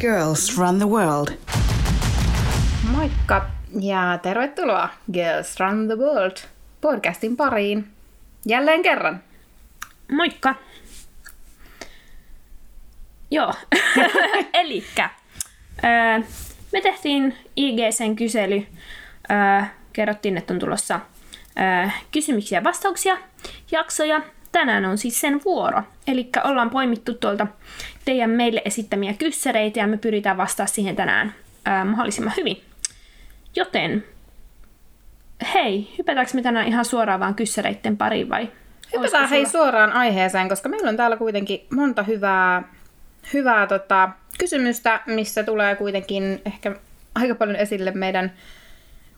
Girls Run the World. Moikka ja tervetuloa Girls Run the World podcastin pariin. Jälleen kerran. Moikka! Joo, elikkä öö, me tehtiin IGCn kysely. Öö, kerrottiin, että on tulossa öö, kysymyksiä ja vastauksia jaksoja. Tänään on siis sen vuoro. Eli ollaan poimittu tuolta teidän meille esittämiä kyssäreitä ja me pyritään vastaamaan siihen tänään öö, mahdollisimman hyvin. Joten hei, hypätäänkö me tänään ihan suoraan vaan kyssäreitten pariin vai? Hypätään hei suoraan aiheeseen, koska meillä on täällä kuitenkin monta hyvää, hyvää tota, kysymystä, missä tulee kuitenkin ehkä aika paljon esille meidän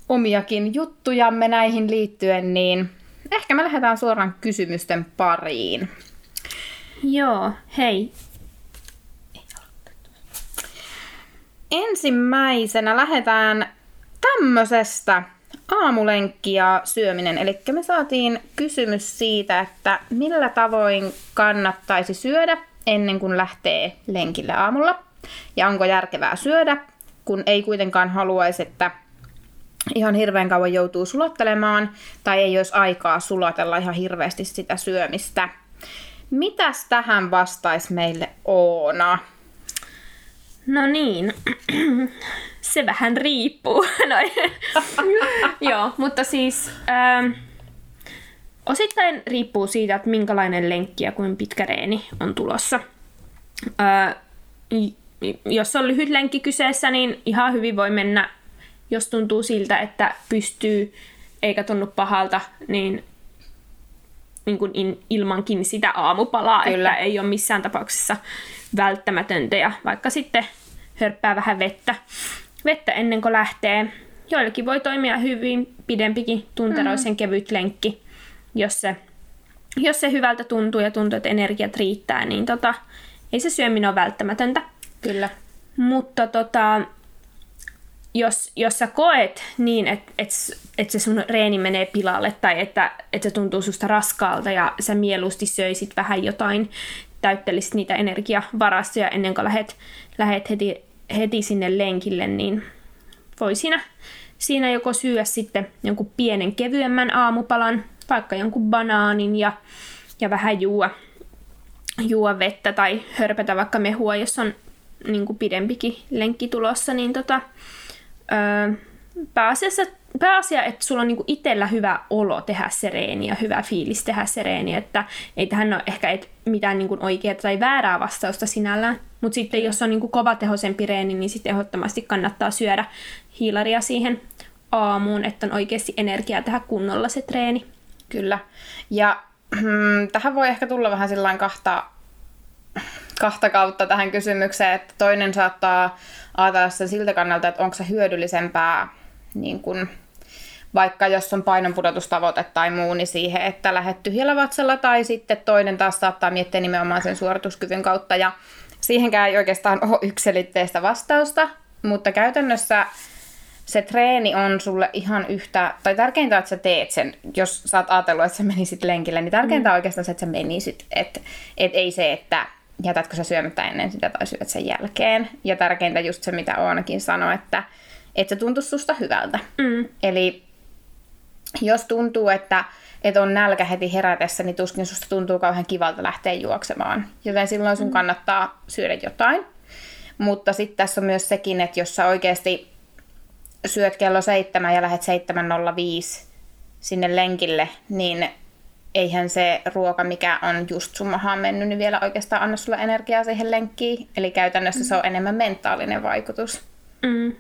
omiakin juttujamme näihin liittyen, niin ehkä me lähdetään suoraan kysymysten pariin. Joo, hei. Ensimmäisenä lähdetään tämmöisestä aamulenkki ja syöminen. Eli me saatiin kysymys siitä, että millä tavoin kannattaisi syödä ennen kuin lähtee lenkille aamulla. Ja onko järkevää syödä, kun ei kuitenkaan haluaisi, että ihan hirveän kauan joutuu sulattelemaan tai ei olisi aikaa sulatella ihan hirveästi sitä syömistä. Mitäs tähän vastaisi meille Oona? No niin, se vähän riippuu. Noin. Joo, mutta siis ähm, osittain riippuu siitä, että minkälainen lenkki ja kuinka pitkä reeni on tulossa. Äh, jos on lyhyt lenkki kyseessä, niin ihan hyvin voi mennä, jos tuntuu siltä, että pystyy eikä tunnu pahalta, niin, niin kuin in, ilmankin sitä aamupalaa, Kyllä. että ei ole missään tapauksessa välttämätöntä ja vaikka sitten hörppää vähän vettä, vettä ennen kuin lähtee. Joillekin voi toimia hyvin pidempikin tunteroisen mm. kevyt lenkki, jos se, jos se hyvältä tuntuu ja tuntuu, että energiat riittää, niin tota, ei se syöminen ole välttämätöntä. Kyllä. Mutta tota, jos, jos sä koet niin, että et, et se sun reeni menee pilalle tai että et se tuntuu susta raskaalta ja sä mieluusti söisit vähän jotain, täyttelisit niitä energiavarastoja ennen kuin lähet, lähet heti, heti sinne lenkille, niin voi siinä, siinä joko syödä sitten jonkun pienen kevyemmän aamupalan, vaikka jonkun banaanin ja, ja vähän juua, juo vettä tai hörpätä vaikka mehua, jos on niin kuin pidempikin lenkki tulossa, niin tota, öö, pääasiassa, pääasia, että sulla on niin kuin itsellä hyvä olo tehdä se reeni ja hyvä fiilis tehdä se reeni, että ei tähän ole ehkä et mitään niin kuin oikeaa tai väärää vastausta sinällään, mutta sitten jos on niin kuin kovatehoisempi reeni, niin sitten ehdottomasti kannattaa syödä hiilaria siihen aamuun, että on oikeasti energiaa tehdä kunnolla se treeni. Kyllä. Ja mm, tähän voi ehkä tulla vähän sillä kahta kahta kautta tähän kysymykseen, että toinen saattaa ajatella sen siltä kannalta, että onko se hyödyllisempää niin kun, vaikka jos on painonpudotustavoite tai muu, niin siihen, että lähdet tyhjällä vatsalla, tai sitten toinen taas saattaa miettiä nimenomaan sen suorituskyvyn kautta, ja siihenkään ei oikeastaan ole yksilitteistä vastausta, mutta käytännössä se treeni on sulle ihan yhtä, tai tärkeintä on, että sä teet sen, jos sä oot ajatellut, että sä menisit lenkille, niin tärkeintä mm. on oikeastaan se, että sä menisit, että et ei se, että jätätkö sä syömättä ennen sitä tai syöt sen jälkeen. Ja tärkeintä just se, mitä Oonakin sanoi, että, että se tuntuu susta hyvältä. Mm. Eli jos tuntuu, että, että on nälkä heti herätessä, niin tuskin susta tuntuu kauhean kivalta lähteä juoksemaan. Joten silloin sun mm. kannattaa syödä jotain. Mutta sitten tässä on myös sekin, että jos sä oikeasti syöt kello seitsemän ja lähdet 7.05 sinne lenkille, niin eihän se ruoka, mikä on just sun mahaan mennyt, niin vielä oikeastaan anna sulle energiaa siihen lenkkiin. Eli käytännössä mm. se on enemmän mentaalinen vaikutus. Mm.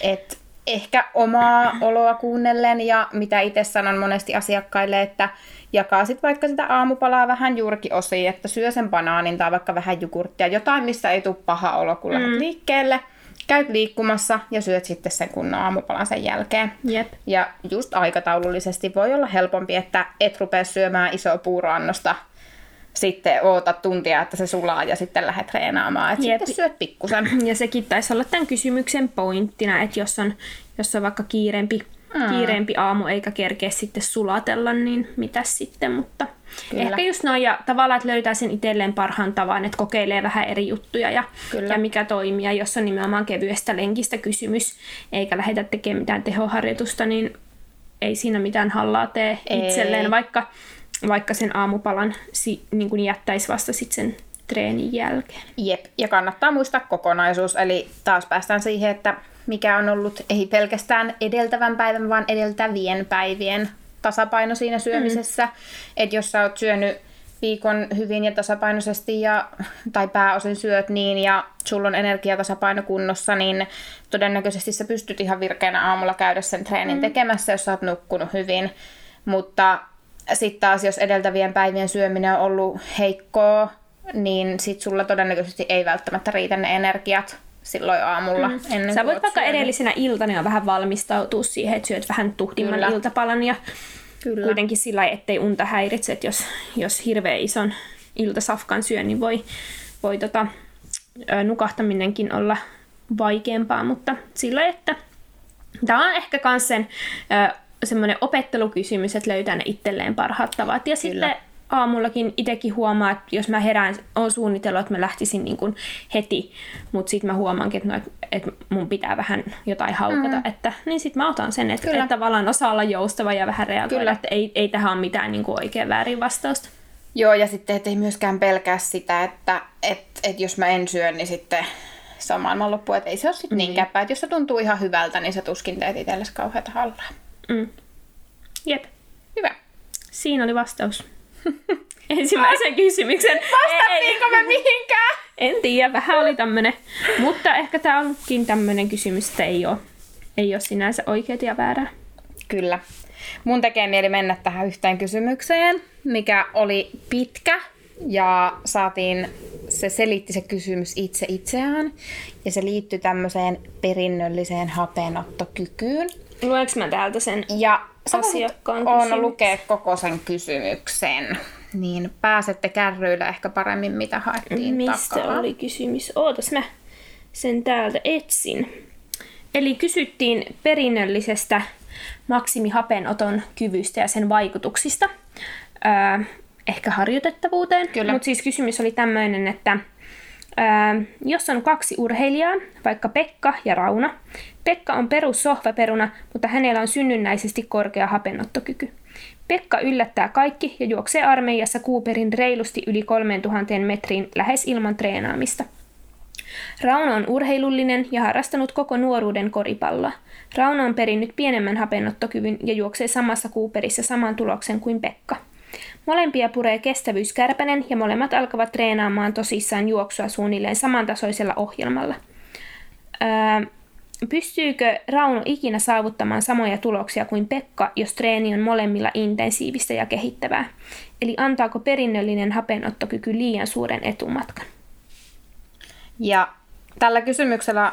Et ehkä omaa oloa kuunnellen ja mitä itse sanon monesti asiakkaille, että jakaa sit vaikka sitä aamupalaa vähän juurikin osiin, että syö sen banaanin tai vaikka vähän jogurttia, jotain, missä ei tule paha olo, kun mm. liikkeelle – käyt liikkumassa ja syöt sitten sen kunnon aamupalan sen jälkeen. Jep. Ja just aikataulullisesti voi olla helpompi, että et rupea syömään isoa puuroannosta sitten oota tuntia, että se sulaa ja sitten lähdet treenaamaan. Että sitten syöt pikkusen. Ja sekin taisi olla tämän kysymyksen pointtina, että jos on, jos on vaikka kiireempi, mm. kiireempi aamu eikä kerkeä sitten sulatella, niin mitäs sitten, mutta Kyllä. ehkä just noin ja tavallaan, että löytää sen itselleen parhaan tavan, että kokeilee vähän eri juttuja ja, Kyllä. ja mikä toimii. Ja jos on nimenomaan kevyestä lenkistä kysymys, eikä lähdetä tekemään mitään tehoharjoitusta, niin ei siinä mitään hallaa tee ei. itselleen, vaikka, vaikka sen aamupalan si, niin kuin jättäisi vasta sitten sen treenin jälkeen. Jep, ja kannattaa muistaa kokonaisuus, eli taas päästään siihen, että mikä on ollut ei pelkästään edeltävän päivän, vaan edeltävien päivien tasapaino siinä syömisessä. Mm. Että jos sä oot syönyt viikon hyvin ja tasapainoisesti ja, tai pääosin syöt niin ja sulla on energiatasapaino kunnossa, niin todennäköisesti sä pystyt ihan virkeänä aamulla käydä sen treenin mm. tekemässä, jos sä oot nukkunut hyvin. Mutta sitten taas, jos edeltävien päivien syöminen on ollut heikkoa, niin sit sulla todennäköisesti ei välttämättä riitä ne energiat silloin aamulla. Mm. Ennen Sä voit vaikka syönyt. edellisenä iltana jo vähän valmistautua siihen, että syöt vähän tuhdimman Kyllä. iltapalan ja Kyllä. kuitenkin sillä lailla, ettei unta häiritse, että jos, jos hirveän ison iltasafkan syö, niin voi, voi tota, nukahtaminenkin olla vaikeampaa, mutta sillä että tämä on ehkä myös sen semmoinen opettelukysymys, että löytää ne itselleen parhaat tavat. Ja Kyllä. sitten aamullakin itsekin huomaa, että jos mä herään, on suunnitellut, että mä lähtisin niin kuin heti, mutta sitten mä huomaankin, että, no, että mun pitää vähän jotain haukata, mm. että, niin sitten mä otan sen, että, että tavallaan osaa olla joustava ja vähän reagoida, Kyllä. että ei, ei tähän ole mitään niin kuin oikein väärin vastausta. Joo, ja sitten et ei myöskään pelkää sitä, että et, et jos mä en syö, niin sitten se on maailmanloppu, että ei se ole sitten mm. niin käppää. Että jos se tuntuu ihan hyvältä, niin sä tuskin teet itsellesi kauheata hallaa. Mm. Jep. Hyvä. Siinä oli vastaus. ensimmäisen kysymyksen. Vastattiinko me mihinkään? En tiedä, vähän oli tämmönen. Mutta ehkä tämä onkin tämmöinen kysymys, että ei ole, ei ole sinänsä oikea ja väärää. Kyllä. Mun tekee mieli mennä tähän yhteen kysymykseen, mikä oli pitkä ja saatiin, se selitti se kysymys itse itseään ja se liittyy tämmöiseen perinnölliseen hapenottokykyyn. Luenko mä täältä sen ja asiakkaan on lukea koko sen kysymyksen, niin pääsette kärryillä ehkä paremmin, mitä haettiin Mistä takaa. oli kysymys? Ootas mä sen täältä etsin. Eli kysyttiin perinnöllisestä maksimihapenoton kyvystä ja sen vaikutuksista. Öö, ehkä harjoitettavuuteen. Mutta siis kysymys oli tämmöinen, että jos on kaksi urheilijaa, vaikka Pekka ja Rauna, Pekka on perussohvaperuna, mutta hänellä on synnynnäisesti korkea hapenottokyky. Pekka yllättää kaikki ja juoksee armeijassa Cooperin reilusti yli 3000 metriin lähes ilman treenaamista. Rauno on urheilullinen ja harrastanut koko nuoruuden koripalloa. Rauno on perinnyt pienemmän hapenottokyvyn ja juoksee samassa Cooperissa saman tuloksen kuin Pekka. Molempia puree kestävyyskärpänen ja molemmat alkavat treenaamaan tosissaan juoksua suunnilleen samantasoisella ohjelmalla. Öö, pystyykö Rauno ikinä saavuttamaan samoja tuloksia kuin Pekka, jos treeni on molemmilla intensiivistä ja kehittävää? Eli antaako perinnöllinen hapenottokyky liian suuren etumatkan? Ja tällä kysymyksellä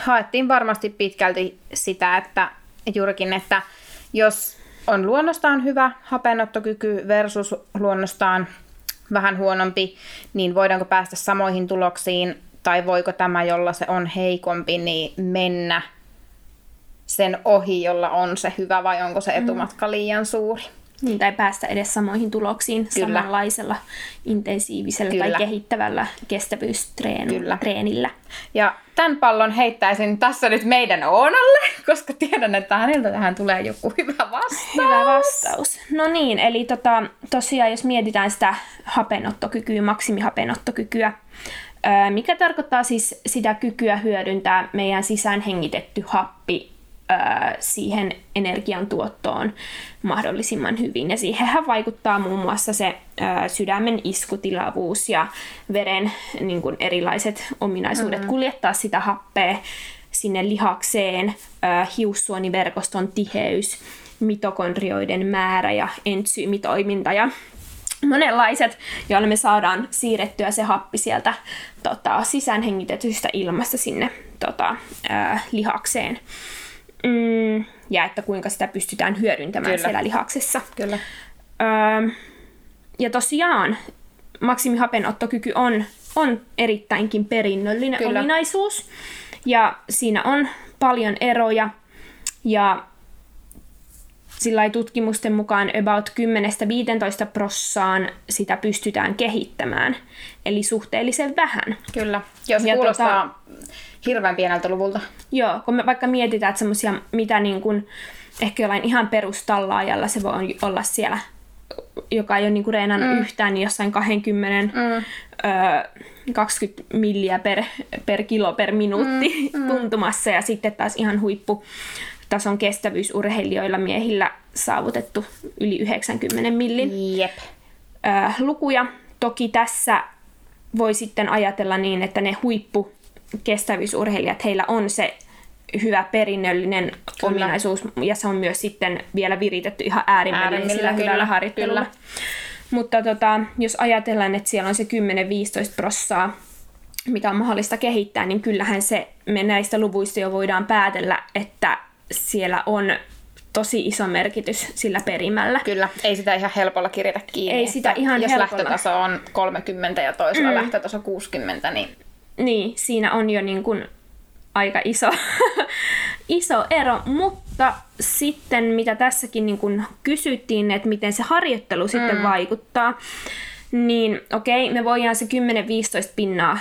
haettiin varmasti pitkälti sitä, että juurikin, että jos on luonnostaan hyvä hapenottokyky versus luonnostaan vähän huonompi, niin voidaanko päästä samoihin tuloksiin tai voiko tämä, jolla se on heikompi, niin mennä sen ohi, jolla on se hyvä vai onko se etumatka liian suuri? Niin, tai päästä edes samoihin tuloksiin Kyllä. samanlaisella intensiivisellä Kyllä. tai kehittävällä kestävyystreenillä. Ja tämän pallon heittäisin tässä nyt meidän Oonalle, koska tiedän, että häneltä tähän tulee joku hyvä vastaus. Hyvä vastaus. No niin, eli tota, tosiaan jos mietitään sitä hapenottokykyä, maksimihapenottokykyä, mikä tarkoittaa siis sitä kykyä hyödyntää meidän sisään hengitetty happi siihen energiantuottoon mahdollisimman hyvin. Ja siihenhän vaikuttaa muun muassa se sydämen iskutilavuus ja veren niin kuin erilaiset ominaisuudet mm-hmm. kuljettaa sitä happea sinne lihakseen, hiussuoniverkoston tiheys, mitokondrioiden määrä ja entsyymitoiminta ja monenlaiset, joilla me saadaan siirrettyä se happi sieltä tota, sisäänhengitetystä ilmasta sinne tota, ää, lihakseen. Mm, ja että kuinka sitä pystytään hyödyntämään Kyllä. siellä lihaksessa. Kyllä. Öö, ja tosiaan maksimihapenottokyky on, on erittäinkin perinnöllinen Kyllä. ominaisuus. Ja siinä on paljon eroja. Ja sillä tutkimusten mukaan about 10-15 prossaan sitä pystytään kehittämään. Eli suhteellisen vähän. Kyllä. Jos ja kuulostaa tota, hirveän pieneltä luvulta. Joo, kun me vaikka mietitään, että semmoisia, mitä niin kuin, ehkä jollain ihan perustallaajalla se voi olla siellä, joka ei ole niin reenannut mm. yhtään, niin jossain 20, mm. ö, 20 milliä per, per kilo per minuutti mm. Mm. tuntumassa, ja sitten taas ihan huippu tason kestävyysurheilijoilla miehillä saavutettu yli 90 millin Jep. Ö, lukuja. Toki tässä voi sitten ajatella niin, että ne huippu kestävyysurheilijat, heillä on se hyvä perinnöllinen kyllä. ominaisuus, ja se on myös sitten vielä viritetty ihan äärimmäisellä hyvällä harjoittelulla. Kyllä. Mutta tota, jos ajatellaan, että siellä on se 10-15 prossaa, mitä on mahdollista kehittää, niin kyllähän se, me näistä luvuista jo voidaan päätellä, että siellä on tosi iso merkitys sillä perimällä. Kyllä, ei sitä ihan helpolla kirjata kiinni. Ei sitä ihan Jos helpolla. lähtötaso on 30 ja toisella mm. lähtötaso 60, niin... Niin, siinä on jo niin kuin aika iso, iso ero, mutta sitten mitä tässäkin niin kuin kysyttiin, että miten se harjoittelu mm. sitten vaikuttaa, niin okei, me voidaan se 10-15 pinnaa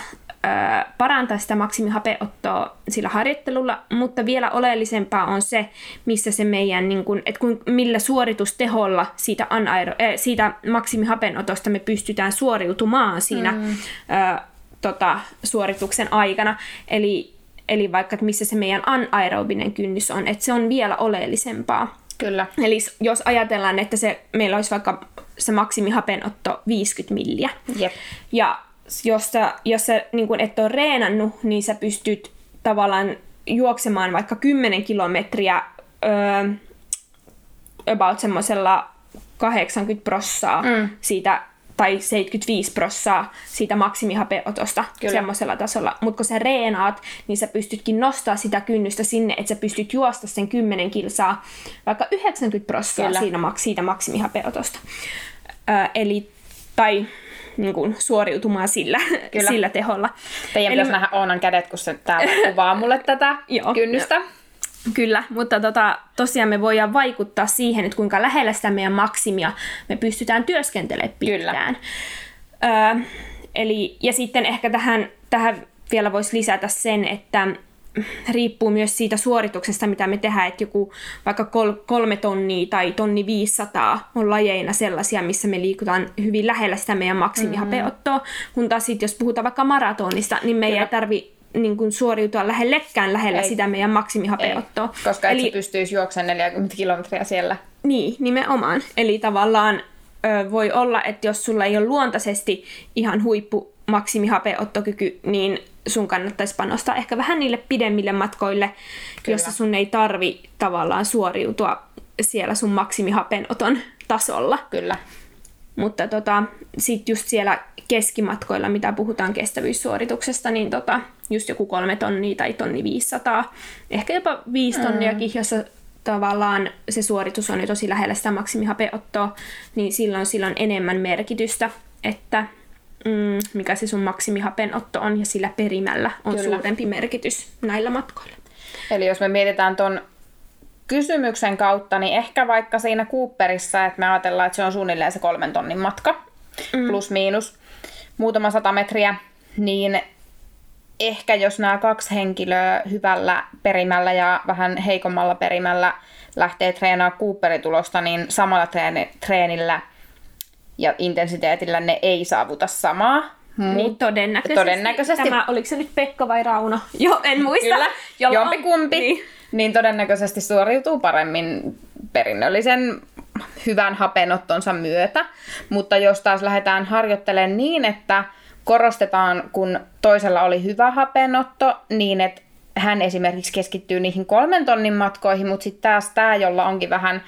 parantaa sitä maksimihapeottoa sillä harjoittelulla, mutta vielä oleellisempaa on se, missä se meidän, niin kun, että kun, millä suoritusteholla siitä, anaero, äh, siitä maksimihapenotosta me pystytään suoriutumaan siinä mm. äh, tota, suorituksen aikana. Eli, eli vaikka, että missä se meidän anaerobinen kynnys on, että se on vielä oleellisempaa. Kyllä. Eli jos ajatellaan, että se, meillä olisi vaikka se maksimihapenotto 50 milliä, Jep. ja jos sä, jos sä niin kun et ole reenannut, niin sä pystyt tavallaan juoksemaan vaikka 10 kilometriä öö, about semmoisella 80 prossaa mm. siitä tai 75 prossaa siitä maksimihapeotosta semmoisella tasolla. Mutta kun sä reenaat, niin sä pystytkin nostaa sitä kynnystä sinne, että sä pystyt juosta sen 10 kilsaa, vaikka 90 prossaa siitä, siitä maksimihapeotosta. Öö, eli, tai niin kuin, suoriutumaan sillä, Kyllä. sillä teholla. Teidän Eli... pitäisi nähdä Oonan kädet, kun se täällä kuvaa mulle tätä Joo. kynnystä. Kyllä, mutta tota, tosiaan me voidaan vaikuttaa siihen, että kuinka lähellä sitä meidän maksimia me pystytään työskentelemään pitkään. Kyllä. Öö, eli, ja sitten ehkä tähän, tähän vielä voisi lisätä sen, että riippuu myös siitä suorituksesta, mitä me tehdään, että joku vaikka kol, kolme tonnia tai tonni 500 on lajeina sellaisia, missä me liikutaan hyvin lähellä sitä meidän maksimihapeottoa, mm-hmm. kun taas sit, jos puhutaan vaikka maratonista, niin me ei tarvi niin kuin suoriutua lähellekään lähellä ei. sitä meidän maksimihapeottoa. Ei, koska Eli, et pystyisi juoksemaan 40 kilometriä siellä. Niin, nimenomaan. Eli tavallaan ö, voi olla, että jos sulla ei ole luontaisesti ihan huippu maksimihapeottokyky, niin sun kannattaisi panostaa ehkä vähän niille pidemmille matkoille, Kyllä. jossa sun ei tarvi tavallaan suoriutua siellä sun maksimihapenoton tasolla. Kyllä. Mutta tota, sitten just siellä keskimatkoilla, mitä puhutaan kestävyyssuorituksesta, niin tota, just joku kolme tonnia tai tonni 500, ehkä jopa viisi tonniakin, mm. jossa tavallaan se suoritus on jo tosi lähellä sitä maksimihapeottoa, niin silloin silloin enemmän merkitystä, että mm, mikä se sun maksimihapenotto on, ja sillä perimällä on Kyllä. suurempi merkitys näillä matkoilla. Eli jos me mietitään tuon kysymyksen kautta, niin ehkä vaikka siinä Cooperissa, että me ajatellaan, että se on suunnilleen se kolmen tonnin matka, mm. plus miinus muutama sata metriä, niin ehkä jos nämä kaksi henkilöä hyvällä perimällä ja vähän heikommalla perimällä lähtee treenaamaan Cooperitulosta, niin samalla treenillä – ja intensiteetillä ne ei saavuta samaa. Niin todennäköisesti. todennäköisesti. Tämä, oliko se nyt Pekka vai Rauno? Jo, en muista. Kyllä, jompikumpi. Niin. niin todennäköisesti suoriutuu paremmin perinnöllisen hyvän hapenottonsa myötä. Mutta jos taas lähdetään harjoittelemaan niin, että korostetaan, kun toisella oli hyvä hapenotto, niin että hän esimerkiksi keskittyy niihin kolmen tonnin matkoihin, mutta sitten taas tämä, jolla onkin vähän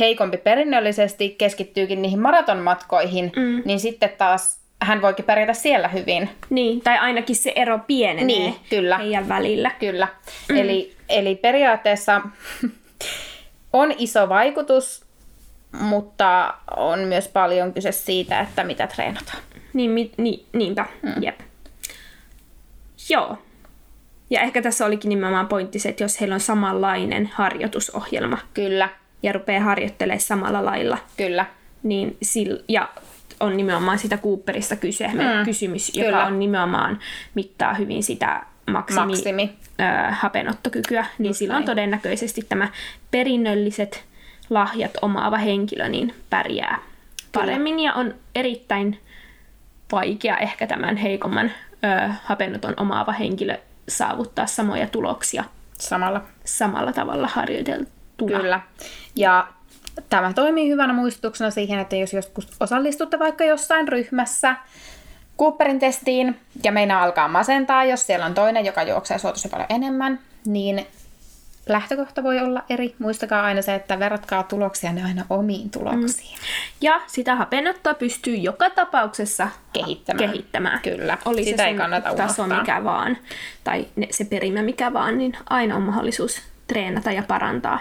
heikompi perinnöllisesti, keskittyykin niihin maratonmatkoihin, mm. niin sitten taas hän voikin pärjätä siellä hyvin. Niin, tai ainakin se ero pienenee niin, kyllä. heidän välillä. Kyllä. Mm. Eli, eli periaatteessa on iso vaikutus, mutta on myös paljon kyse siitä, että mitä treenataan. Niin, mi, niin niinpä, mm. jep. Joo. Ja ehkä tässä olikin nimenomaan pointti se, että jos heillä on samanlainen harjoitusohjelma. Kyllä ja rupeaa harjoittelemaan samalla lailla, Kyllä. niin sil, ja on nimenomaan sitä Cooperista kyse, mm. kysymys, joka Kyllä. on nimenomaan mittaa hyvin sitä maksimi, Maksimi. Ö, hapenottokykyä, niin Just silloin näin. todennäköisesti tämä perinnölliset lahjat omaava henkilö niin pärjää paremmin ja on erittäin vaikea ehkä tämän heikomman ö, hapenoton omaava henkilö saavuttaa samoja tuloksia Samalla. samalla tavalla harjoiteltuna. Kyllä. Ja tämä toimii hyvänä muistutuksena siihen, että jos joskus osallistutte vaikka jossain ryhmässä Cooperin testiin ja meinaa alkaa masentaa, jos siellä on toinen, joka juoksee sua tosi paljon enemmän, niin lähtökohta voi olla eri. Muistakaa aina se, että verratkaa tuloksia ne aina omiin tuloksiin. Ja sitä hapenottoa pystyy joka tapauksessa Kehittämään. kehittämään. Kyllä. Oli Sitä se ei kannata taso unohtaa. mikä vaan, tai ne, se perimä mikä vaan, niin aina on mahdollisuus treenata ja parantaa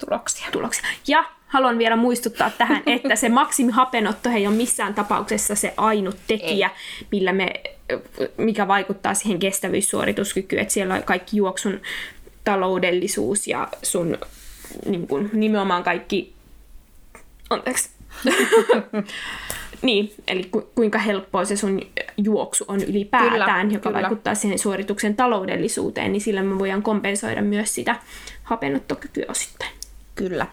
Tuloksia. tuloksia. Ja haluan vielä muistuttaa tähän, että se maksimihapenotto ei ole missään tapauksessa se ainut tekijä, millä me, mikä vaikuttaa siihen kestävyyssuorituskykyyn. Että siellä on kaikki juoksun taloudellisuus ja sun niin kuin, nimenomaan kaikki... Anteeksi. niin, eli ku, kuinka helppoa se sun juoksu on ylipäätään, Kyllä, joka kyllä. vaikuttaa siihen suorituksen taloudellisuuteen, niin sillä me voidaan kompensoida myös sitä hapenottokykyä osittain. Kyllä.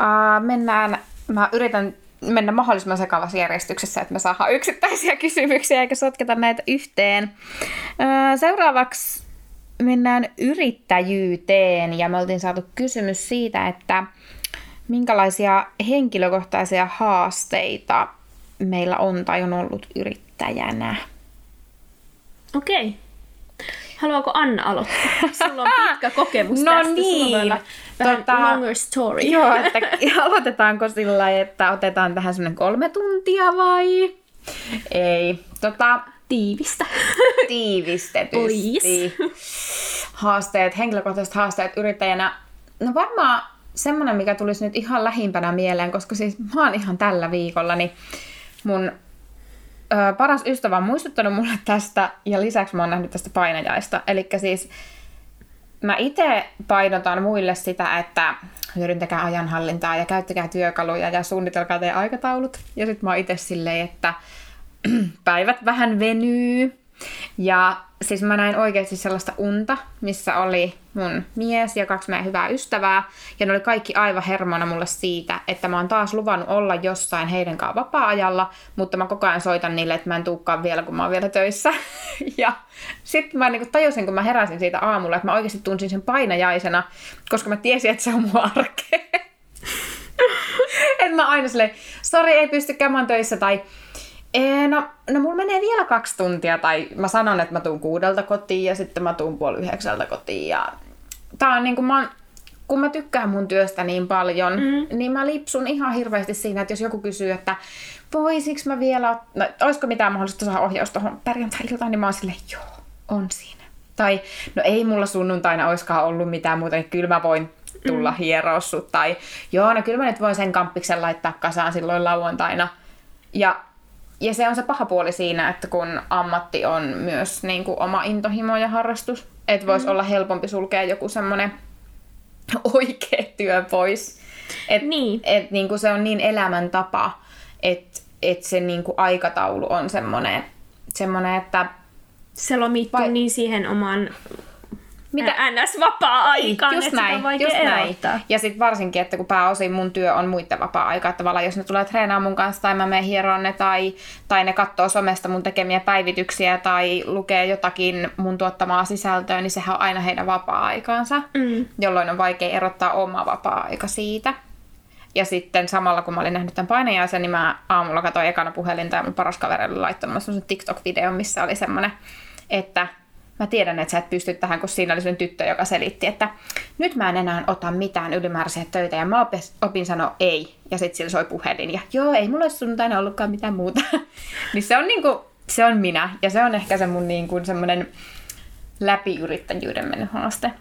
Uh, mennään, mä yritän mennä mahdollisimman sekavassa järjestyksessä, että me saadaan yksittäisiä kysymyksiä eikä sotketa näitä yhteen. Uh, seuraavaksi mennään yrittäjyyteen ja me oltiin saatu kysymys siitä, että minkälaisia henkilökohtaisia haasteita meillä on tai on ollut yrittäjänä. Okei. Haluaako Anna aloittaa? Sulla on pitkä kokemus No tästä. Niin. vähän Tota, longer story. Joo, että aloitetaanko sillä että otetaan tähän semmoinen kolme tuntia vai? Ei. Tota, Tiivistä. tiivistetysti. Please. Haasteet, henkilökohtaiset haasteet yrittäjänä. No varmaan semmoinen, mikä tulisi nyt ihan lähimpänä mieleen, koska siis mä oon ihan tällä viikolla, niin mun ö, paras ystävä on muistuttanut mulle tästä, ja lisäksi mä oon nähnyt tästä painajaista. Eli siis mä itse painotan muille sitä, että hyödyntäkää ajanhallintaa ja käyttäkää työkaluja ja suunnitelkaa teidän aikataulut. Ja sitten mä oon itse silleen, että päivät vähän venyy. Ja siis mä näin oikeasti sellaista unta, missä oli mun mies ja kaksi meidän hyvää ystävää. Ja ne oli kaikki aivan hermona mulle siitä, että mä oon taas luvannut olla jossain heidän kanssaan vapaa-ajalla, mutta mä koko ajan soitan niille, että mä en tuukkaan vielä, kun mä oon vielä töissä. ja sitten mä niinku tajusin, kun mä heräsin siitä aamulla, että mä oikeasti tunsin sen painajaisena, koska mä tiesin, että se on mun arkea. että mä aina silleen, sori ei pysty käymään töissä tai Ee, no, no mulla menee vielä kaksi tuntia, tai mä sanon, että mä tuun kuudelta kotiin ja sitten mä tuun puoli yhdeksältä kotiin. Ja... Tää on niinku, mä oon, kun mä tykkään mun työstä niin paljon, mm. niin mä lipsun ihan hirveästi siinä, että jos joku kysyy, että voisiks mä vielä, no, olisiko mitään mahdollista saada ohjaus tuohon perjantai-iltaan, niin mä oon silleen, joo, on siinä. Tai no ei mulla sunnuntaina oiskaan ollut mitään muuta, niin kyllä mä voin tulla mm. hieroa sut. Tai joo, no kyllä mä nyt voin sen kamppiksen laittaa kasaan silloin lauantaina. Ja ja se on se paha puoli siinä, että kun ammatti on myös niin kuin oma intohimo ja harrastus, että voisi mm. olla helpompi sulkea joku semmoinen oikea työ pois. Et, Niin. Et, niin kuin se on niin elämäntapa, että et se niin kuin aikataulu on semmoinen, semmoinen että Se lomittuu Vai- niin siihen omaan Mitä- Mitä? NS-vapaa-aikaan, just että sitä näin, on just näin. Ja sitten varsinkin, että kun pääosin mun työ on muiden vapaa-aika, että tavallaan jos ne tulee treenaamaan mun kanssa tai mä menen hieroon ne tai, tai ne katsoo somesta mun tekemiä päivityksiä tai lukee jotakin mun tuottamaa sisältöä, niin sehän on aina heidän vapaa-aikaansa, Mm. jolloin on vaikea erottaa oma vapaa-aika siitä. Ja sitten samalla kun mä olin nähnyt tämän painajaisen, niin mä aamulla katsoin ekana puhelinta ja mun paras kaveri oli laittanut semmoisen TikTok-videon, missä oli semmoinen, että mä tiedän, että sä et pysty tähän, kun siinä oli semmoinen tyttö, joka selitti, että nyt mä en enää ota mitään ylimääräisiä töitä ja mä opin, sanoa ei. Ja sitten sillä soi puhelin ja joo, ei mulla olisi sunnuntaina ollutkaan mitään muuta. niin se on niinku, se on minä ja se on ehkä se mun niinku semmoinen läpiyrittäjyyden mennyt haaste.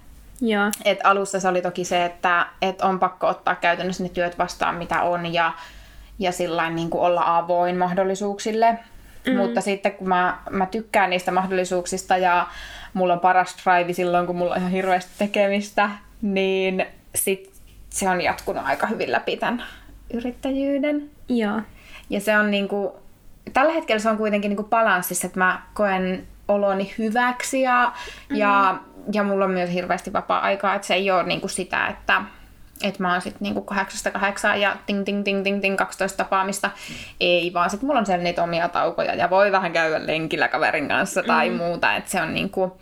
Joo. Et alussa se oli toki se, että et on pakko ottaa käytännössä ne työt vastaan, mitä on, ja, ja sillä niin kuin olla avoin mahdollisuuksille. Mm. Mutta sitten kun mä, mä tykkään niistä mahdollisuuksista ja mulla on paras drive silloin, kun mulla on ihan hirveästi tekemistä, niin sit se on jatkunut aika hyvin läpi tämän yrittäjyyden. Joo. Ja se on niinku, tällä hetkellä se on kuitenkin niinku balanssissa, että mä koen oloni hyväksi ja, mm. ja, ja mulla on myös hirveästi vapaa-aikaa, että se ei ole niinku sitä, että että mä oon sitten niinku kahdeksasta kahdeksaan ja ting ting ting ting ting 12 tapaamista. Ei, vaan sitten mulla on siellä niitä omia taukoja ja voi vähän käydä lenkillä kaverin kanssa tai mm. muuta. Että se on niinku...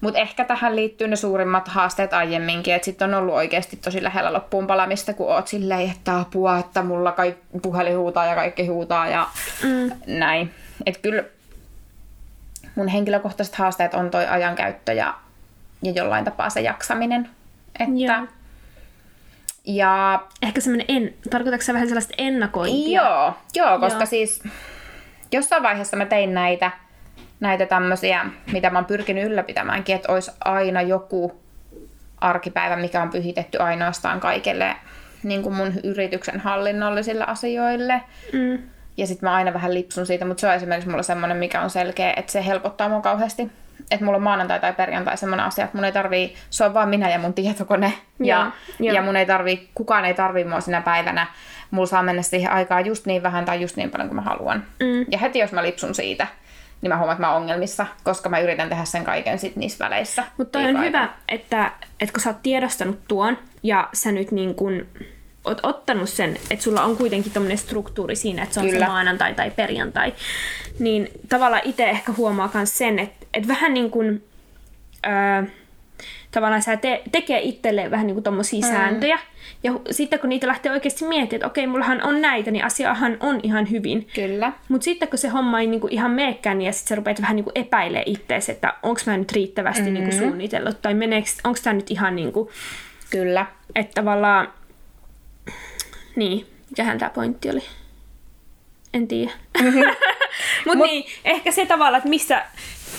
Mutta ehkä tähän liittyy ne suurimmat haasteet aiemminkin, että sitten on ollut oikeasti tosi lähellä loppuun palamista, kun oot silleen, että apua, että mulla kaikki puhelin huutaa ja kaikki huutaa ja mm. näin. Että kyllä mun henkilökohtaiset haasteet on toi ajankäyttö ja, ja jollain tapaa se jaksaminen. Että Joo. Ja... Ehkä semmoinen, en... tarkoitatko sä vähän sellaista ennakointia? Joo, joo koska joo. siis jossain vaiheessa mä tein näitä, näitä tämmöisiä, mitä mä oon pyrkinyt ylläpitämäänkin, että olisi aina joku arkipäivä, mikä on pyhitetty ainoastaan kaikille niin kuin mun yrityksen hallinnollisille asioille. Mm. Ja sitten mä aina vähän lipsun siitä, mutta se on esimerkiksi mulla semmoinen, mikä on selkeä, että se helpottaa mua kauheasti että mulla on maanantai tai perjantai semmoinen asia, että mun ei tarvii, se on vaan minä ja mun tietokone. Ja, ja, ja mun ei tarvii, kukaan ei tarvii mua sinä päivänä. Mulla saa mennä siihen aikaa just niin vähän tai just niin paljon kuin mä haluan. Mm. Ja heti jos mä lipsun siitä, niin mä huomaan, että mä oon ongelmissa, koska mä yritän tehdä sen kaiken sit niissä väleissä. Mutta on hyvä, että, että kun sä oot tiedostanut tuon ja sä nyt niin kun oot ottanut sen, että sulla on kuitenkin tämmöinen struktuuri siinä, että se on Kyllä. se maanantai tai perjantai, niin tavallaan itse ehkä huomaa myös sen, että, että vähän niin kuin, öö, tavallaan sä te, tekee itselleen vähän niin kuin tommosia mm. sääntöjä. Ja sitten kun niitä lähtee oikeasti miettimään, että okei, mullahan on näitä, niin asiahan on ihan hyvin. Kyllä. Mutta sitten kun se homma ei niin kuin ihan meekään, niin ja sitten sä rupeat vähän niin kuin epäilee itseäsi, että onko mä nyt riittävästi mm-hmm. niin kuin suunnitellut, tai onko tämä nyt ihan niin kuin... Kyllä. Että tavallaan niin, mikähän tämä pointti oli? En tiedä. Mm-hmm. Mutta Mut... niin, ehkä se tavalla, että missä...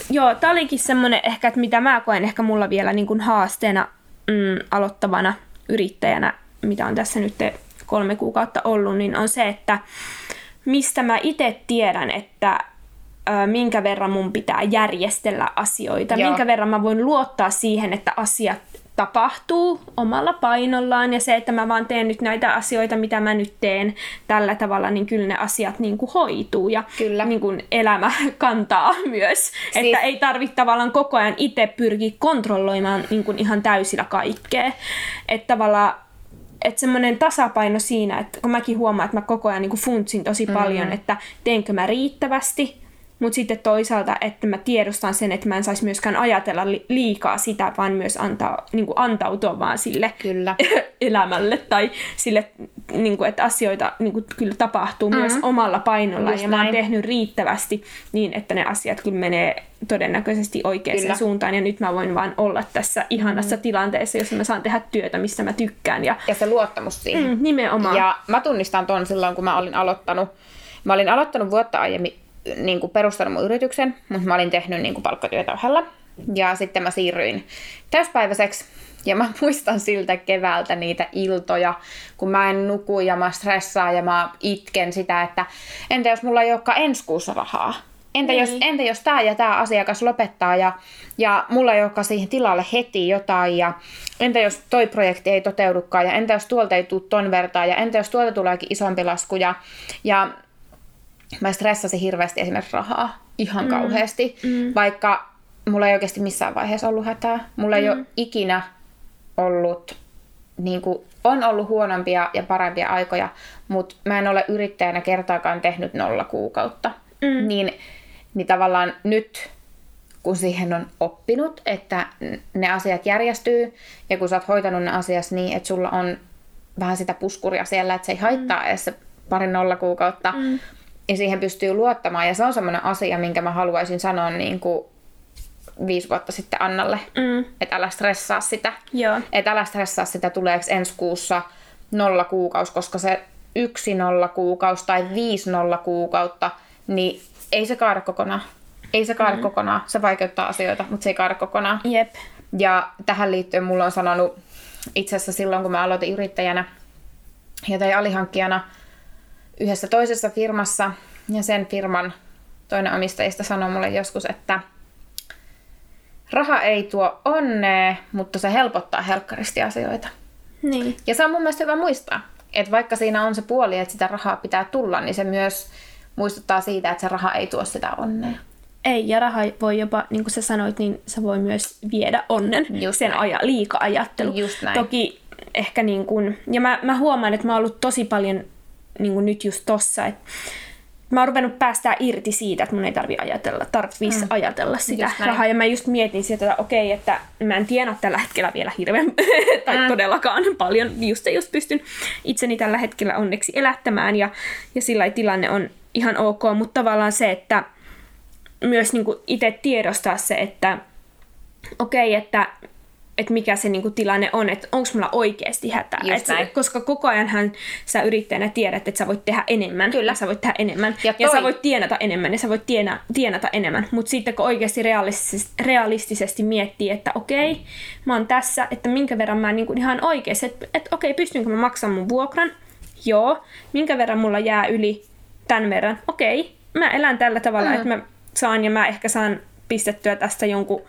Joo, tämä olikin semmoinen ehkä, että mitä mä koen ehkä mulla vielä niin kuin haasteena mm, aloittavana yrittäjänä, mitä on tässä nyt kolme kuukautta ollut, niin on se, että mistä mä itse tiedän, että minkä verran mun pitää järjestellä asioita, Joo. minkä verran mä voin luottaa siihen, että asiat tapahtuu omalla painollaan ja se, että mä vaan teen nyt näitä asioita, mitä mä nyt teen tällä tavalla, niin kyllä ne asiat niin kuin hoituu ja kyllä. Niin kuin elämä kantaa myös. Siis... Että ei tarvitse tavallaan koko ajan itse pyrkiä kontrolloimaan niin kuin ihan täysillä kaikkea. Että tavallaan että semmoinen tasapaino siinä, että kun mäkin huomaan, että mä koko ajan niin funtsin tosi paljon, mm-hmm. että teenkö mä riittävästi, mutta sitten toisaalta, että mä tiedostan sen, että mä en saisi myöskään ajatella liikaa sitä, vaan myös antaa, niin kuin antautua vaan sille kyllä. elämälle tai sille, niin kuin, että asioita niin kuin, kyllä tapahtuu mm-hmm. myös omalla painolla Just ja näin. mä oon tehnyt riittävästi niin, että ne asiat kyllä menee todennäköisesti oikeaan kyllä. suuntaan ja nyt mä voin vaan olla tässä ihanassa mm. tilanteessa, jossa mä saan tehdä työtä, missä mä tykkään. Ja, ja se luottamus siihen. Mm, nimenomaan. Ja mä tunnistan ton silloin, kun mä olin aloittanut, mä olin aloittanut vuotta aiemmin niin kuin perustanut mun yrityksen, mutta mä olin tehnyt niin kuin palkkatyötä ohella. Ja sitten mä siirryin täyspäiväiseksi. Ja mä muistan siltä keväältä niitä iltoja, kun mä en nuku ja mä stressaan ja mä itken sitä, että entä jos mulla ei olekaan ensi kuussa rahaa? Entä niin. jos, entä jos tämä ja tämä asiakas lopettaa ja, ja mulla ei olekaan siihen tilalle heti jotain ja entä jos toi projekti ei toteudukaan ja entä jos tuolta ei tule ton vertaa ja entä jos tuolta tuleekin isompi lasku ja, ja mä stressasin hirveästi esimerkiksi rahaa ihan mm. kauheasti, mm. vaikka mulla ei oikeasti missään vaiheessa ollut hätää. Mulla mm. ei ole ikinä ollut, niin kuin, on ollut huonompia ja parempia aikoja, mutta mä en ole yrittäjänä kertaakaan tehnyt nolla kuukautta. Mm. Niin, niin tavallaan nyt, kun siihen on oppinut, että ne asiat järjestyy ja kun sä oot hoitanut ne asiat niin, että sulla on vähän sitä puskuria siellä, että se ei haittaa mm. edes se pari nolla kuukautta, mm ja siihen pystyy luottamaan. Ja se on semmoinen asia, minkä mä haluaisin sanoa niin kuin viisi vuotta sitten Annalle, mm. että älä stressaa sitä. Joo. Että älä stressaa sitä, tuleeko ensi kuussa nolla kuukausi, koska se yksi nolla kuukausi tai viisi nolla kuukautta, niin ei se kaada kokonaan. Ei se kaada mm. kokonaan. Se vaikeuttaa asioita, mutta se ei kaada kokonaan. Jep. Ja tähän liittyen mulla on sanonut itse asiassa silloin, kun mä aloitin yrittäjänä ja tein alihankkijana – yhdessä toisessa firmassa ja sen firman toinen omistajista sanoi mulle joskus, että raha ei tuo onnea, mutta se helpottaa helkkaristi asioita. Niin. Ja se on mun mielestä hyvä muistaa, että vaikka siinä on se puoli, että sitä rahaa pitää tulla, niin se myös muistuttaa siitä, että se raha ei tuo sitä onnea. Ei, ja raha voi jopa, niin kuin sä sanoit, niin se voi myös viedä onnen, Just sen näin. aja, liika-ajattelu. Just näin. Toki ehkä niin kuin, ja mä, mä huomaan, että mä oon ollut tosi paljon niin kuin nyt just tossa, että mä oon ruvennut päästää irti siitä, että mun ei tarvi ajatella, tarvitsisi mm. ajatella sitä rahaa. Ja mä just mietin sitä, että okei, että mä en tiedä tällä hetkellä vielä hirveän, tai mm. todellakaan paljon, just just pystyn itseni tällä hetkellä onneksi elättämään, ja, ja sillä tilanne on ihan ok, mutta tavallaan se, että myös niin itse tiedostaa se, että okei, että, että mikä se niin tilanne on, että onko mulla oikeasti hätää. Just Et näin. koska koko ajanhan sä yrittäjänä tiedät, että sä voit tehdä enemmän. Kyllä. Ja sä voit tehdä enemmän. Ja Ja, toi- sä voit tienata enemmän ja sä voit tiena, tienata enemmän. Mutta sitten kun oikeasti realistisesti, realistisesti miettii, että okei, mä oon tässä, että minkä verran mä niin ihan oikeasti, että, että okei, pystynkö mä maksamaan mun vuokran? Joo. Minkä verran mulla jää yli tämän verran? Okei, mä elän tällä tavalla, mm. että mä saan ja mä ehkä saan pistettyä tästä jonkun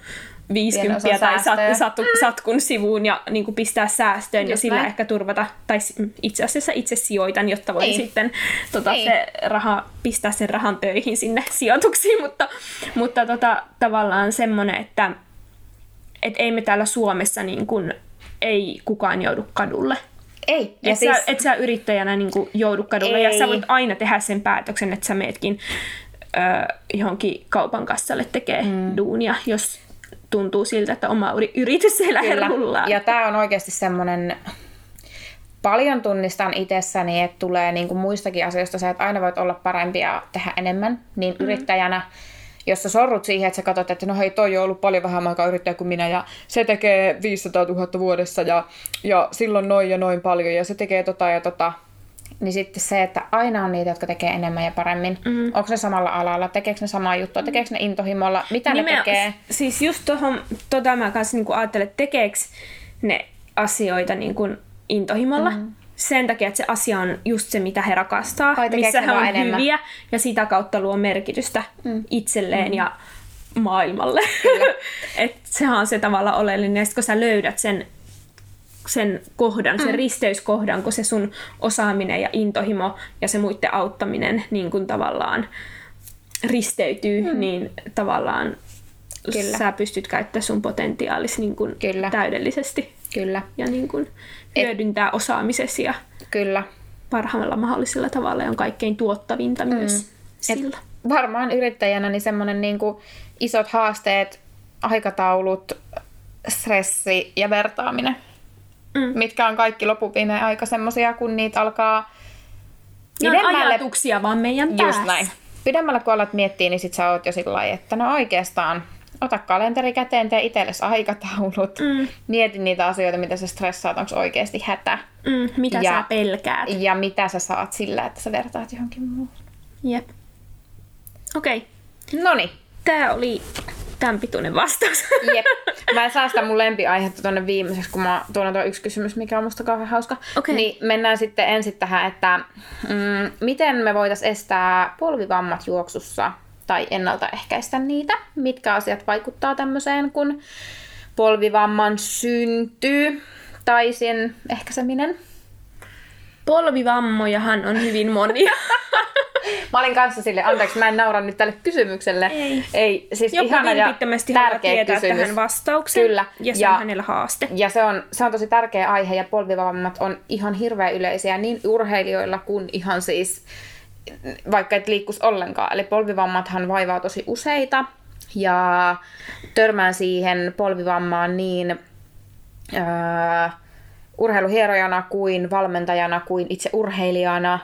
50 Pienen osan tai sat, satu, satkun sivuun ja niin kuin pistää säästöön ja Just sillä näin. ehkä turvata, tai itse asiassa itse sijoitan, jotta voi Niin. sitten tota, Niin. se raha, pistää sen rahan töihin sinne sijoituksiin, mutta, mutta tota, tavallaan semmoinen, että et ei me täällä Suomessa niin kuin, ei kukaan joudu kadulle. Ei. Ja Et, siis, sä, et sä yrittäjänä niin kuin, joudu kadulle ja Ei. sä voit aina tehdä sen päätöksen, että sä meetkin ö, johonkin kaupan kassalle tekee mm. duunia, jos tuntuu siltä, että oma yri- yritys ei lähde rullaa. Ja tämä on oikeasti semmoinen, paljon tunnistan itsessäni, että tulee niinku muistakin asioista se, että aina voit olla parempi ja tehdä enemmän. Niin mm. yrittäjänä, jos sä sorrut siihen, että sä katsot, että no hei, toi on ollut paljon vähemmän aikaa yrittäjä kuin minä ja se tekee 500 000 vuodessa ja, ja silloin noin ja noin paljon ja se tekee tota ja tota. Niin sitten se, että aina on niitä, jotka tekee enemmän ja paremmin. Mm. Onko ne samalla alalla, tekeekö ne samaa juttua, tekeekö ne intohimolla, mitä ne Nimenomaan- tekee. Siis just tuohon, tota mä kanssa niinku ajattelen, että tekeekö ne asioita niinku intohimolla. Mm. Sen takia, että se asia on just se, mitä he rakastaa, missä ne he on enemmän? hyviä ja sitä kautta luo merkitystä mm. itselleen mm. ja maailmalle. Et sehän on se tavalla oleellinen. Ja sit kun sä löydät sen, sen kohdan, mm. sen risteyskohdan, kun se sun osaaminen ja intohimo ja se muiden auttaminen niin kuin tavallaan risteytyy, mm. niin tavallaan Kyllä. sä pystyt käyttämään sun potentiaalis niin kuin Kyllä. täydellisesti Kyllä, ja niin kuin hyödyntää osaamisesi ja kyllä. parhaimmalla mahdollisella tavalla ja on kaikkein tuottavinta myös Et sillä. varmaan yrittäjänä niin semmoinen niin isot haasteet, aikataulut, stressi ja vertaaminen, Mm. mitkä on kaikki loppuviimeen aika semmoisia, kun niitä alkaa Ne on pidemmälle- ajatuksia vaan meidän Just päässä. näin. Pidemmällä kun alat miettiä, niin sit sä oot jo sillä lailla, että no oikeastaan ota kalenteri käteen, tee itsellesi aikataulut, Mm. mieti niitä asioita, mitä sä stressaat, onko oikeasti hätä Mm, mitä Ja- sä pelkäät. ja mitä sä saat sillä, että sä vertaat johonkin muuhun. Jep. Okei. Okay. Noniin. Tää oli tämän pituinen vastaus. Jep. Mä en saa sitä mun lempiaihetta tuonne viimeiseksi, kun mä tuon tuo yksi kysymys, mikä on musta kauhean hauska. Okei. Niin mennään sitten ensin tähän, että mm, miten me voitaisiin estää polvivammat juoksussa tai ennaltaehkäistä niitä? Mitkä asiat vaikuttaa tämmöiseen, kun polvivamman syntyy tai sen ehkäiseminen? Polvivammojahan on hyvin monia. Mä olin kanssa sille, anteeksi, mä en naura nyt tälle kysymykselle. Ei. Ei siis Joku ihana ja tärkeä tietää kysymys. tähän vastauksen. Kyllä. Ja se Ja- on hänellä haaste. Ja se on, se on tosi tärkeä aihe ja polvivammat on ihan hirveän yleisiä niin urheilijoilla kuin ihan siis vaikka et liikkus ollenkaan. Eli polvivammathan vaivaa tosi useita ja törmään siihen polvivammaan niin öö, urheiluhierojana kuin valmentajana kuin itse urheilijana,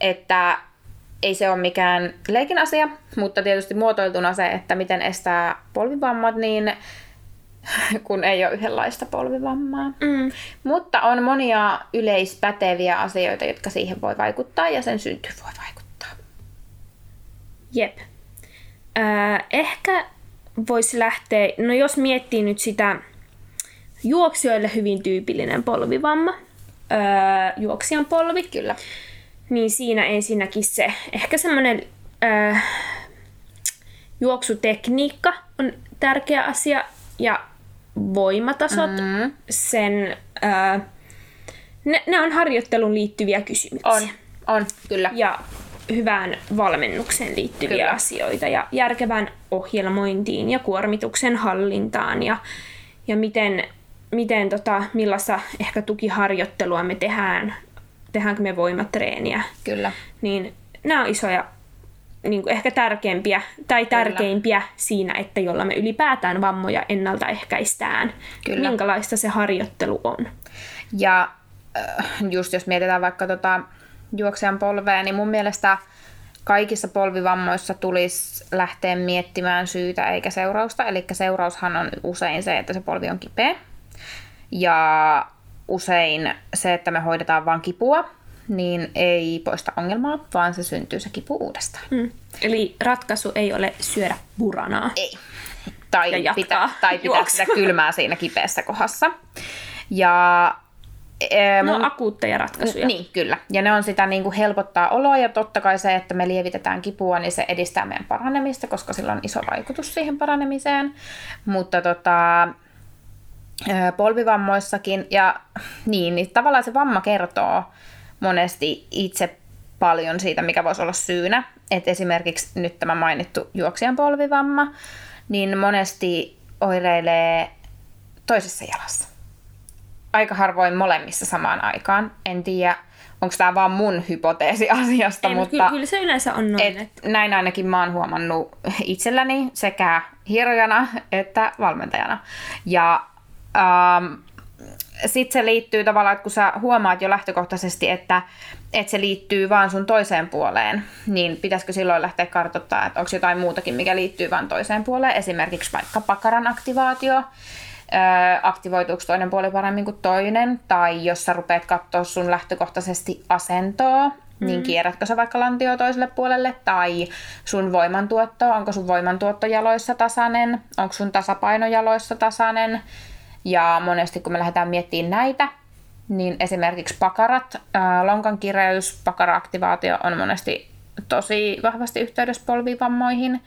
että ei se ole mikään leikin asia, mutta tietysti muotoiltuna se, että miten estää polvivammat, niin kun ei ole yhdenlaista polvivammaa. Mm. Mutta on monia yleispäteviä asioita, jotka siihen voi vaikuttaa ja sen synty voi vaikuttaa. Jep. Äh, ehkä voisi lähteä, no jos miettii nyt sitä juoksijoille hyvin tyypillinen polvivamma, äh, juoksijan polvi, Kyllä. Niin siinä ensinnäkin se ehkä semmoinen äh, juoksutekniikka on tärkeä asia ja voimatasot, Mm. sen äh, ne, ne on harjoittelun liittyviä kysymyksiä. On, on, kyllä. Ja hyvään valmennukseen liittyviä Kyllä. asioita ja järkevään ohjelmointiin ja kuormituksen hallintaan ja, ja miten, miten tota, millaista ehkä tukiharjoittelua me tehdään, tehdäänkö me voimatreeniä, Kyllä. niin nämä on isoja niin kuin ehkä tärkeimpiä tai tärkeimpiä siinä, että jolla me ylipäätään vammoja ennaltaehkäistään. Kyllä. Minkälaista se harjoittelu on. Ja äh, just jos mietitään vaikka tota juoksijan polvea, niin mun mielestä kaikissa polvivammoissa tulisi lähteä miettimään syytä eikä seurausta. Eli seuraushan on usein se, että se polvi on kipeä. Ja usein se, että me hoidetaan vain kipua, niin ei poista ongelmaa, vaan se syntyy se kipu uudestaan. Mm. Eli ratkaisu ei ole syödä buranaa. Ei. Tai Ja pitää, tai pitää sitä kylmää siinä kipeässä kohdassa. Ja No mun- akuutteja ratkaisuja. Niin, kyllä. Ja ne on sitä niin kuin helpottaa oloa ja totta kai se, että me lievitetään kipua, niin se edistää meidän paranemista, koska sillä on iso vaikutus siihen paranemiseen. Mutta tota, polvivammoissakin ja niin, niin tavallaan se vamma kertoo monesti itse paljon siitä, mikä voisi olla syynä. Et esimerkiksi nyt tämä mainittu juoksijan polvivamma, niin monesti oireilee toisessa jalassa aika harvoin molemmissa samaan aikaan. En tiedä, onko tämä vaan mun hypoteesi asiasta, Ei, mutta kyllä, kyllä se yleensä on noin. et, että näin ainakin mä oon huomannut itselläni sekä hierojana että valmentajana. Ja ähm, sitten se liittyy tavallaan, että kun sä huomaat jo lähtökohtaisesti, että, että se liittyy vaan sun toiseen puoleen, niin pitäisikö silloin lähteä kartoittaa, että onko jotain muutakin, mikä liittyy vaan toiseen puoleen, esimerkiksi vaikka pakaran aktivaatio, öö, aktivoituuko toinen puoli paremmin kuin toinen, tai jos sä rupeat katsoa sun lähtökohtaisesti asentoa, mm. niin kierrätkö sä vaikka lantio toiselle puolelle, tai sun voimantuotto, onko sun voimantuotto jaloissa tasainen, onko sun tasapaino jaloissa tasainen, ja monesti kun me lähdetään miettimään näitä, niin esimerkiksi pakarat, lonkan kireys, pakaraaktivaatio on monesti tosi vahvasti yhteydessä polvivammoihin.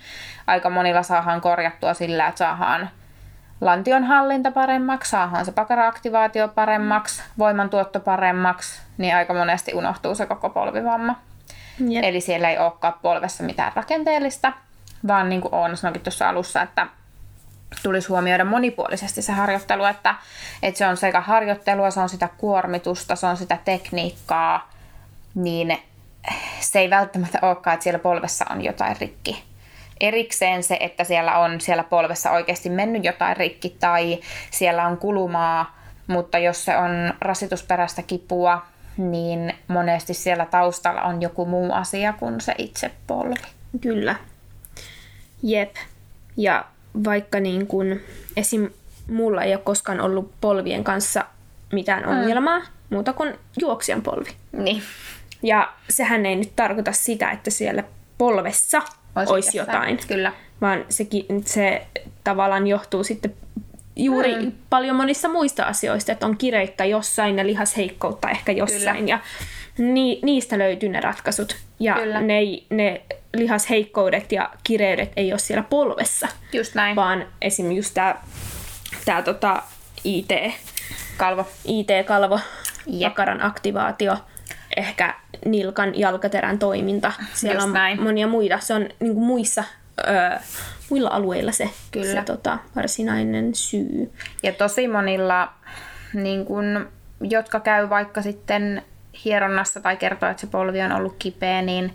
Aika monilla saadaan korjattua sillä, että saadaan lantion hallinta paremmaksi, saadaan se pakaraaktivaatio paremmaksi, voimantuotto paremmaksi, niin aika monesti unohtuu se koko polvivamma. Jep. Eli siellä ei olekaan polvessa mitään rakenteellista, vaan niin kuin Oona sanoikin tuossa alussa, että tulisi huomioida monipuolisesti se harjoittelu, että, että se on sekä harjoittelua, se on sitä kuormitusta, se on sitä tekniikkaa, niin se ei välttämättä olekaan, että siellä polvessa on jotain rikki. Erikseen se, että siellä on siellä polvessa oikeasti mennyt jotain rikki tai siellä on kulumaa, mutta jos se on rasitusperäistä kipua, niin monesti siellä taustalla on joku muu asia kuin se itse polvi. Kyllä. Jep. Ja vaikka niin kun, esim. mulla ei ole koskaan ollut polvien kanssa mitään ongelmaa, muuta kuin juoksijan polvi. Niin. Ja sehän ei nyt tarkoita sitä, että siellä polvessa olisi, olisi jotain, Kyllä. vaan sekin, se tavallaan johtuu sitten juuri mm. paljon monissa muista asioista, että on kireittä jossain ja lihasheikkoutta ehkä jossain Kyllä. ja ni, niistä löytyy ne ratkaisut. Ja Kyllä. ne, ne lihasheikkoudet ja kireydet ei ole siellä polvessa, Just näin. vaan esim. just tämä tää tota IT, Kalvo. IT-kalvo, Jep. pakaran aktivaatio, ehkä nilkan jalkaterän toiminta. Siellä Just on näin. monia muita. Se on niin kuin muissa, öö, muilla alueilla se, Kyllä. se tota, varsinainen syy. Ja tosi monilla, niin kun, jotka käy vaikka sitten hieronnassa tai kertoo, että se polvi on ollut kipeä, niin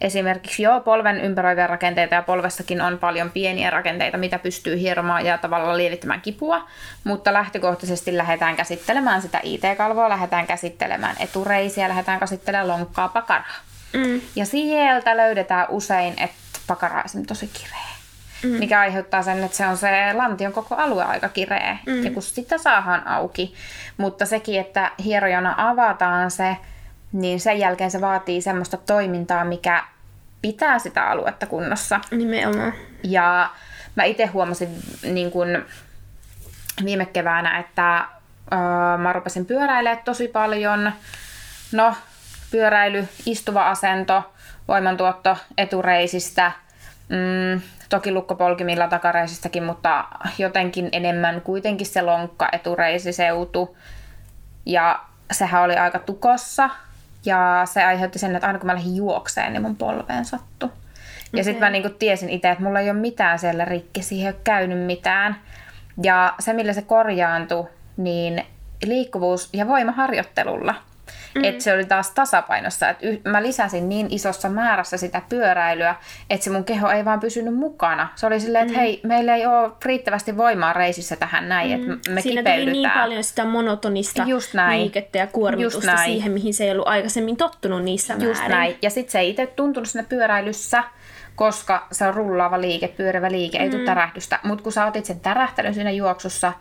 esimerkiksi joo, polven ympäröiviä rakenteita ja polvessakin on paljon pieniä rakenteita, mitä pystyy hieromaan ja tavallaan lievittämään kipua, mutta lähtökohtaisesti lähdetään käsittelemään sitä IT-kalvoa, lähdetään käsittelemään etureisiä, lähdetään käsittelemään lonkkaa, pakaraa. Mm. Ja sieltä löydetään usein, että pakara on tosi kireä. Mm. Mikä aiheuttaa sen, että se on se lantion koko alue aika kireä. Mm. Ja kun sitä saadaan auki. Mutta sekin, että hierojana avataan se, niin sen jälkeen se vaatii semmoista toimintaa, mikä pitää sitä aluetta kunnossa. Nimenomaan. Ja mä itse huomasin niin kun viime keväänä, että öö, mä rupesin pyöräilemään tosi paljon. No, pyöräily, istuva asento, voimantuotto etureisistä, mm, toki lukkopolkimilla takareisistäkin, mutta jotenkin enemmän kuitenkin se lonkka etureisiseutu. Ja sehän oli aika tukossa ja se aiheutti sen, että aina kun mä lähdin juokseen, niin mun polveen sattui. Ja okay. sitten mä niinku tiesin itse, että mulla ei ole mitään siellä rikki, siihen ei ole käynyt mitään. Ja se, millä se korjaantui, niin liikkuvuus- ja voimaharjoittelulla. Mm. Että se oli taas tasapainossa. Että mä lisäsin niin isossa määrässä sitä pyöräilyä, että se mun keho ei vaan pysynyt mukana. Se oli silleen, että mm. hei, meillä ei ole riittävästi voimaa reisissä tähän näin, mm. että me Siinä tuli niin paljon sitä monotonista Just näin. liikettä ja kuormitusta siihen, mihin se ei ollut aikaisemmin tottunut niissä Just määrin. näin. Ja sitten se ei itse tuntunut siinä pyöräilyssä, koska se on rullaava liike, pyörävä liike, ei mm. tule tärähdystä. Mutta kun sä otit sen tärähtelyn siinä juoksussa,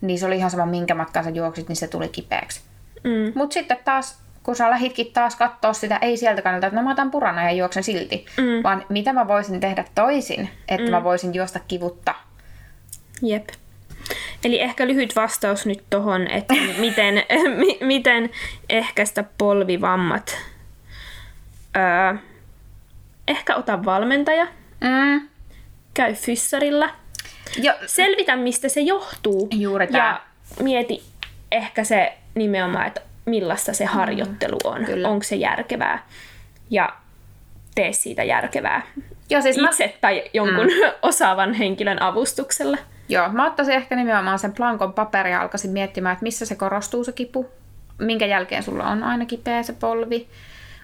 niin se oli ihan sama minkä matkaa sä juoksit, niin se tuli kipeäksi. Mm. Mutta sitten taas, kun sä lähitkin taas katsoa sitä, ei sieltä kannalta, että no mä otan purana ja juoksen silti, mm. vaan mitä mä voisin tehdä toisin, että mm. mä voisin juosta kivutta. Jep. Eli ehkä lyhyt vastaus nyt tohon, että miten, mi, miten ehkäistä polvivammat. Öö, ehkä ota valmentaja. Mm. Käy fyssarilla. Jo. Selvitä, mistä se johtuu. Juuri Ja mieti ehkä se nimenomaan, että millaista se harjoittelu on. Kyllä. Onko se järkevää. Ja tee siitä järkevää Joo, siis itse mä... tai jonkun mm. osaavan henkilön avustuksella. Joo, mä ottaisin ehkä nimenomaan sen plankon paperia ja alkaisin miettimään, että missä se korostuu se kipu, minkä jälkeen sulla on aina kipeä se polvi,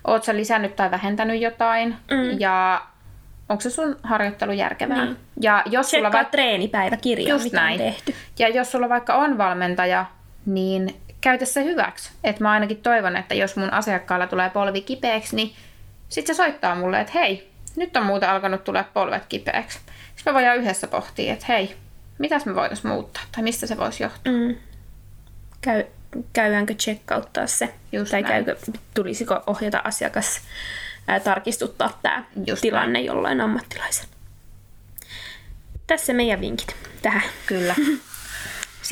oot sä lisännyt tai vähentänyt jotain mm. ja onko se sun harjoittelu järkevää. Niin. Ja jos Tsekkaa sulla vaikka... treenipäiväkirja, mitä näin. on tehty. Ja jos sulla vaikka on valmentaja, niin käytä se hyväksi. Et mä ainakin toivon, että jos mun asiakkaalla tulee polvi kipeäksi, niin sit se soittaa mulle, että hei, nyt on muuten alkanut tulla polvet kipeäksi. Sitten me voidaan yhdessä pohtia, että hei, mitäs me voitaisiin muuttaa tai mistä se voisi johtua. Mm. Käy, käydäänkö checkouttaa se Just tai käykö, tulisiko ohjata asiakas ää, tarkistuttaa tämä tilanne näin. jollain ammattilaisen. Tässä meidän vinkit tähän. Kyllä.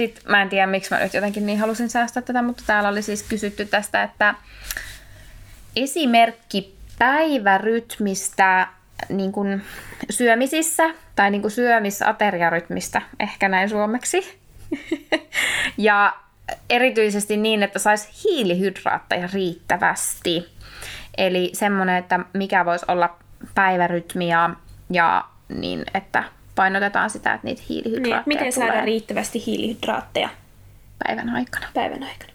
Sitten mä en tiedä, miksi mä nyt jotenkin niin halusin säästää tätä, mutta täällä oli siis kysytty tästä, että esimerkki päivärytmistä niin kuin syömisissä tai niin kuin syömisateriarytmistä, ehkä näin suomeksi. ja erityisesti niin, että saisi hiilihydraatteja riittävästi. Eli semmoinen, että mikä voisi olla päivärytmiä ja niin, että painotetaan sitä, että niitä hiilihydraatteja niin, Miten tulee. saada riittävästi hiilihydraatteja? Päivän aikana. Päivän aikana.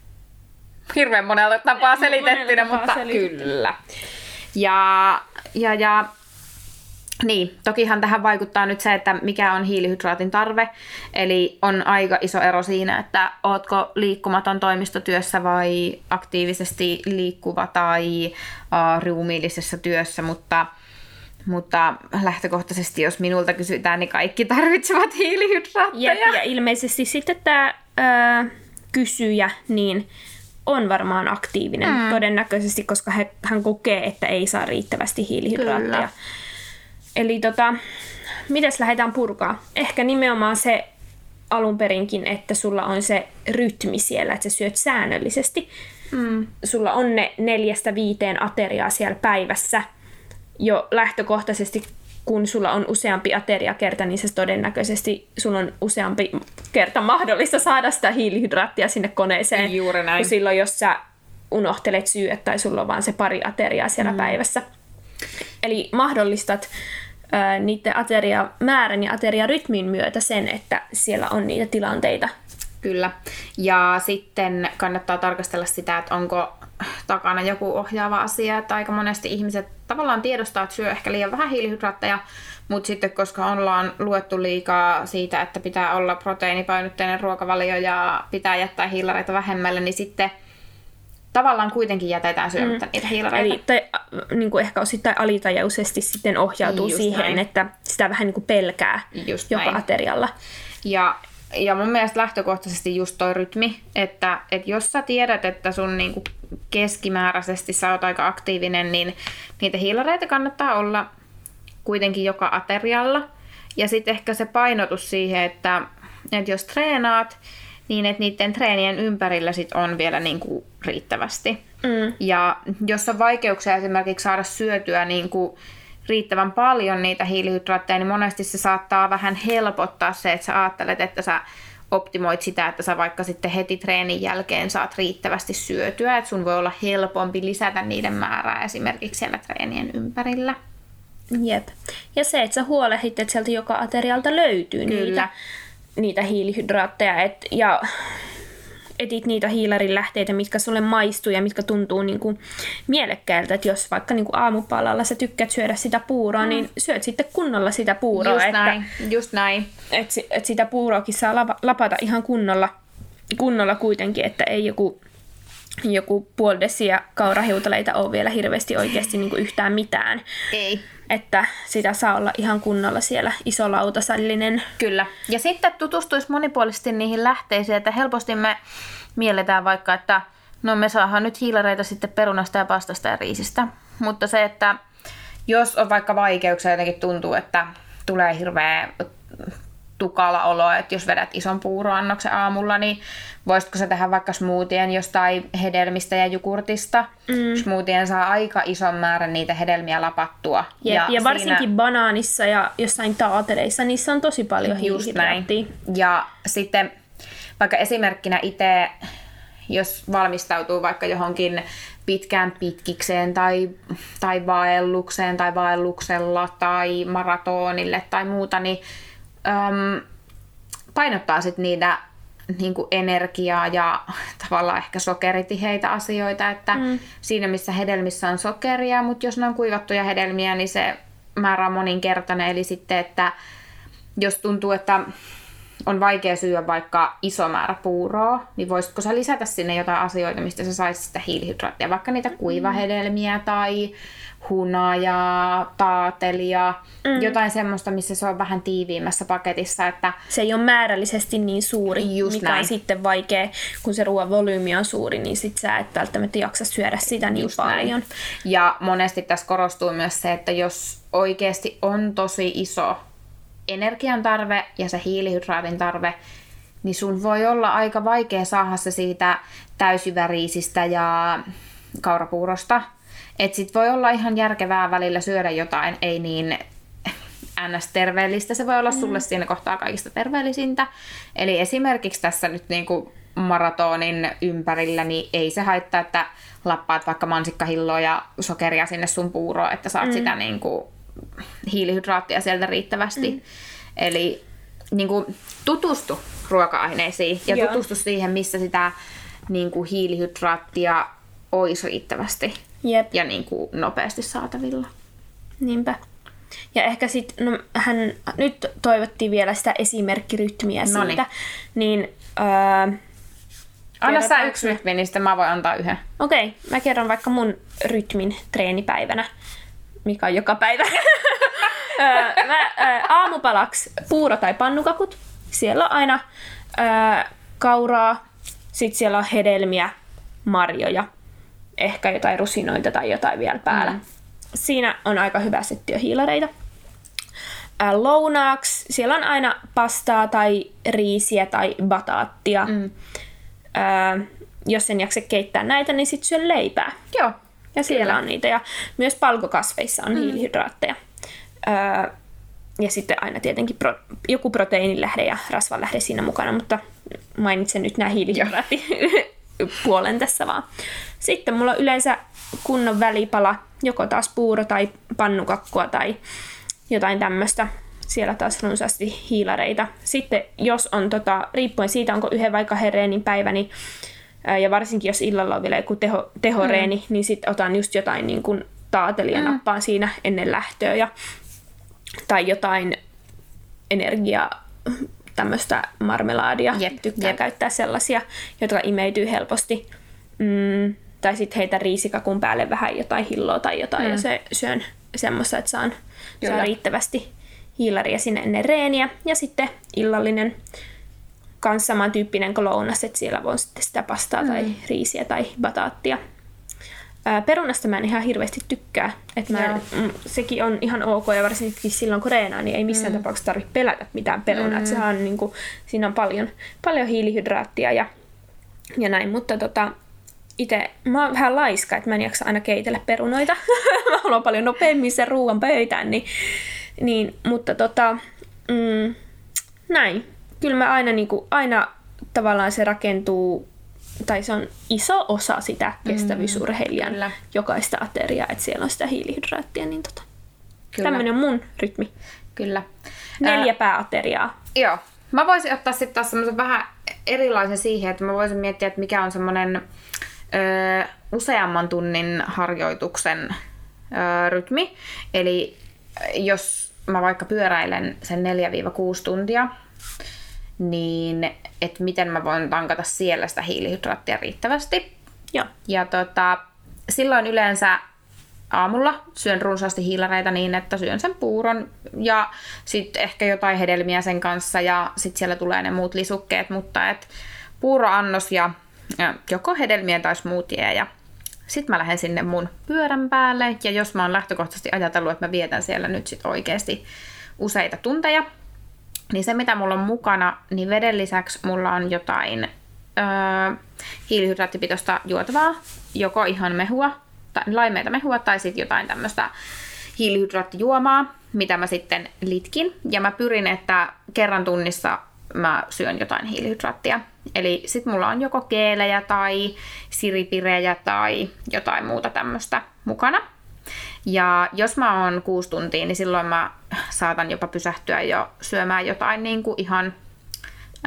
Hirveän monella tapaa selitettynä, mutta selitetty. kyllä. Ja, ja, ja niin, tokihan tähän vaikuttaa nyt se, että mikä on hiilihydraatin tarve. Eli on aika iso ero siinä, että ootko liikkumaton toimistotyössä vai aktiivisesti liikkuva tai uh, ruumiillisessa työssä, mutta, mutta lähtökohtaisesti, jos minulta kysytään, niin kaikki tarvitsevat hiilihydraatteja. Ja, ja ilmeisesti sitten tämä uh, kysyjä, niin on varmaan aktiivinen mm. todennäköisesti, koska hän kokee, että ei saa riittävästi hiilihydraatteja. Kyllä. Eli tota, mitäs lähdetään purkaa? Ehkä nimenomaan se alun perinkin, että sulla on se rytmi siellä, että sä syöt säännöllisesti. Mm. Sulla on ne neljästä viiteen ateriaa siellä päivässä. Jo lähtökohtaisesti, kun sulla on useampi ateriakerta, niin se todennäköisesti sulla on useampi kerta mahdollista saada sitä hiilihydraattia sinne koneeseen. Juuri näin. Kun silloin, jos sä unohtelet syödä tai sulla on vaan se pari ateriaa siellä mm. päivässä. Eli mahdollistat ää, niiden ateriamäärän ja ateriarytmin myötä sen, että siellä on niitä tilanteita. Kyllä. Ja sitten kannattaa tarkastella sitä, että onko takana joku ohjaava asia, että aika monesti ihmiset tavallaan tiedostaa, että syö ehkä liian vähän hiilihydraatteja, mutta sitten koska ollaan luettu liikaa siitä, että pitää olla proteiinipainotteinen ruokavalio ja pitää jättää hiilareita vähemmälle, niin sitten – tavallaan kuitenkin jätetään syömättä mm. niitä hiilareita. Eli tai, niin kuin ehkä osittain alitajuisesti sitten ohjautuu Just siihen, näin. että sitä vähän niin kuin pelkää just joka näin. aterialla. Ja, ja mun mielestä lähtökohtaisesti just toi rytmi, että, että jos sä tiedät, että sun niin kuin keskimääräisesti sä oot aika aktiivinen, niin niitä hiilareita kannattaa olla kuitenkin joka aterialla. Ja sitten ehkä se painotus siihen, että, että jos treenaat, niin että niiden treenien ympärillä sit on vielä niin kuin riittävästi. Mm. Ja jos on vaikeuksia esimerkiksi saada syötyä niin kuin riittävän paljon niitä hiilihydraatteja, niin monesti se saattaa vähän helpottaa se, että sä ajattelet, että sä optimoit sitä, että sä vaikka sitten heti treenin jälkeen saat riittävästi syötyä, että sun voi olla helpompi lisätä niiden määrää esimerkiksi siellä treenien ympärillä. Jep. Ja se, että sä huolehdit, että sieltä joka aterialta löytyy Kyllä. niitä, niitä hiilihydraatteja. Et, ja etit niitä hiilarin lähteitä, mitkä sulle maistuu ja mitkä tuntuu niin kuin mielekkäältä. Että jos vaikka niin kuin aamupalalla sä tykkäät syödä sitä puuroa, mm. niin syöt sitten kunnolla sitä puuroa. Just että, näin, just näin. Että, si- että sitä puuroakin saa lapa- lapata ihan kunnolla, kunnolla kuitenkin, että ei joku joku puoli desiä kaurahiutaleita ole vielä hirveästi oikeasti niin kuin yhtään mitään. Ei. Että sitä saa olla ihan kunnolla siellä isolautasallinen. Kyllä. Ja sitten tutustuisi monipuolisesti niihin lähteisiin, että helposti me mielletään vaikka, että no me saadaan nyt hiilareita sitten perunasta ja pastasta ja riisistä. Mutta se, että jos on vaikka vaikeuksia, jotenkin tuntuu, että tulee hirveä tukala olo, että jos vedät ison puuroannoksen aamulla, niin voisitko sä tehdä vaikka smoothien jostain hedelmistä ja jogurtista? Mm. Smoothien saa aika ison määrän niitä hedelmiä lapattua. Jep, ja, ja varsinkin siinä... banaanissa ja jossain taateleissa, niissä on tosi paljon näin. Ja sitten vaikka esimerkkinä itse, jos valmistautuu vaikka johonkin pitkään pitkikseen tai, tai vaellukseen tai vaelluksella tai maratonille tai muuta, niin äm, painottaa sitten niitä niin kuin energiaa ja tavallaan ehkä sokeritiheitä asioita, että mm. siinä missä hedelmissä on sokeria, mutta jos ne on kuivattuja hedelmiä, niin se määrä on moninkertainen, eli sitten, että jos tuntuu, että on vaikea syödä vaikka iso määrä puuroa, niin voisitko sä lisätä sinne jotain asioita, mistä sä saisit sitä hiilihydraattia, vaikka niitä kuivahedelmiä tai hunajaa, taatelia, mm. jotain semmoista, missä se on vähän tiiviimmässä paketissa. Että se ei ole määrällisesti niin suuri, Just mikä näin. on sitten vaikea, kun se ruoan volyymi on suuri, niin sit sä et välttämättä jaksa syödä sitä niin Just paljon. Näin. Ja monesti tässä korostuu myös se, että jos oikeasti on tosi iso energian tarve ja se hiilihydraatin tarve, niin sun voi olla aika vaikea saada se siitä täysyväriisistä ja kaurapuurosta. Et sit voi olla ihan järkevää välillä syödä jotain, ei niin ns-terveellistä. Se voi olla mm. sulle siinä kohtaa kaikista terveellisintä. Eli esimerkiksi tässä nyt niinku maratonin ympärillä, niin ei se haittaa, että lappaat vaikka mansikkahilloa ja sokeria sinne sun puuroon, että saat mm. sitä niinku hiilihydraattia sieltä riittävästi. Mm. Eli niin kuin, tutustu ruoka-aineisiin ja Joo. tutustu siihen, missä sitä niin kuin, hiilihydraattia olisi riittävästi Jep. ja niin kuin, nopeasti saatavilla. Niinpä. Ja ehkä sitten, no, hän nyt toivottiin vielä sitä esimerkkirytmiä Noniin. siitä, niin... Öö, Anna sä yksi rytmi, niin sitten mä voin antaa yhden. Okei, okay, mä kerron vaikka mun rytmin treenipäivänä, mikä on joka päivä. mä, ää, aamupalaksi puuro tai pannukakut. Siellä on aina ää, kauraa, sitten siellä on hedelmiä, marjoja, ehkä jotain rusinoita tai jotain vielä päällä. Mm. Siinä on aika hyvä settiö hiilareita. Ää, lounaaksi siellä on aina pastaa tai riisiä tai bataattia. Mm. Ää, jos en jaksa keittää näitä, niin sitten syö leipää. Joo. Ja siellä Kyllä. on niitä. Ja myös palkokasveissa on mm. hiilihydraatteja. Öö, ja sitten aina tietenkin pro, joku proteiinilähde ja rasvanlähde siinä mukana, mutta mainitsen nyt nämä hiilihydraattipuolen tässä vaan. Sitten mulla on yleensä kunnon välipala, joko taas puuro tai pannukakkua tai jotain tämmöistä. Siellä taas runsaasti hiilareita. Sitten jos on, tota, riippuen siitä, onko yhden vai kahden reenin päivä, niin, ja varsinkin jos illalla on vielä joku teho, tehoreeni, mm. niin sitten otan just jotain niin kuin taatelia mm. nappaan siinä ennen lähtöä. Ja tai jotain energiaa, tämmöistä marmelaadia. Jep, Tykkään jep. käyttää sellaisia, jotka imeytyy helposti. Mm, tai sitten heitä riisikakun päälle vähän jotain hilloa tai jotain, mm. ja se syön semmoista, että saan, saan riittävästi hiilaria sinne ennen reeniä. Ja sitten illallinen kans samantyyppinen kuin lounas, että siellä voi sitten sitä pastaa mm. tai riisiä tai bataattia Ää, perunasta mä en ihan hirveästi tykkää. Että mä en, mm, sekin on ihan ok ja varsinkin silloin kun reenaa, niin ei missään mm. tapauksessa tarvitse pelätä mitään perunaa. Mm. sehän on, niin kuin, siinä on paljon, paljon hiilihydraattia ja, ja näin, mutta tota, itse mä oon vähän laiska, että mä en jaksa aina keitellä perunoita. mä haluan paljon nopeammin sen ruoan pöytään, niin, niin mutta tota, mm, näin. Kyllä mä aina, niin kuin, aina tavallaan se rakentuu, tai se on iso osa sitä kestävyysurheilijan kyllä. jokaista ateriaa, että siellä on sitä hiilihydraattia, niin tota, Kyllä. tämmöinen on mun rytmi. Kyllä. Neljä Ää, pääateriaa. Joo. Mä voisin ottaa sitten taas semmoisen vähän erilaisen siihen, että mä voisin miettiä, että mikä on semmoinen ö, useamman tunnin harjoituksen ö, rytmi. Eli jos mä vaikka pyöräilen sen 4-6 tuntia, niin että miten mä voin tankata siellä sitä hiilihydraattia riittävästi. Joo. Ja tota, silloin yleensä aamulla syön runsaasti hiilareita niin, että syön sen puuron ja sitten ehkä jotain hedelmiä sen kanssa ja sitten siellä tulee ne muut lisukkeet, mutta et puuroannos ja, ja joko hedelmiä tai smoothie ja sitten mä lähden sinne mun pyörän päälle ja jos mä oon lähtökohtaisesti ajatellut, että mä vietän siellä nyt sit oikeasti useita tunteja, niin se mitä mulla on mukana, niin veden lisäksi mulla on jotain öö, hiilihydraattipitoista juotavaa, joko ihan mehua, tai laimeita mehua tai sitten jotain tämmöistä hiilihydraattijuomaa, mitä mä sitten litkin. Ja mä pyrin, että kerran tunnissa mä syön jotain hiilihydraattia. Eli sit mulla on joko keelejä tai siripirejä tai jotain muuta tämmöistä mukana. Ja jos mä oon kuusi tuntia, niin silloin mä saatan jopa pysähtyä jo syömään jotain niin kuin ihan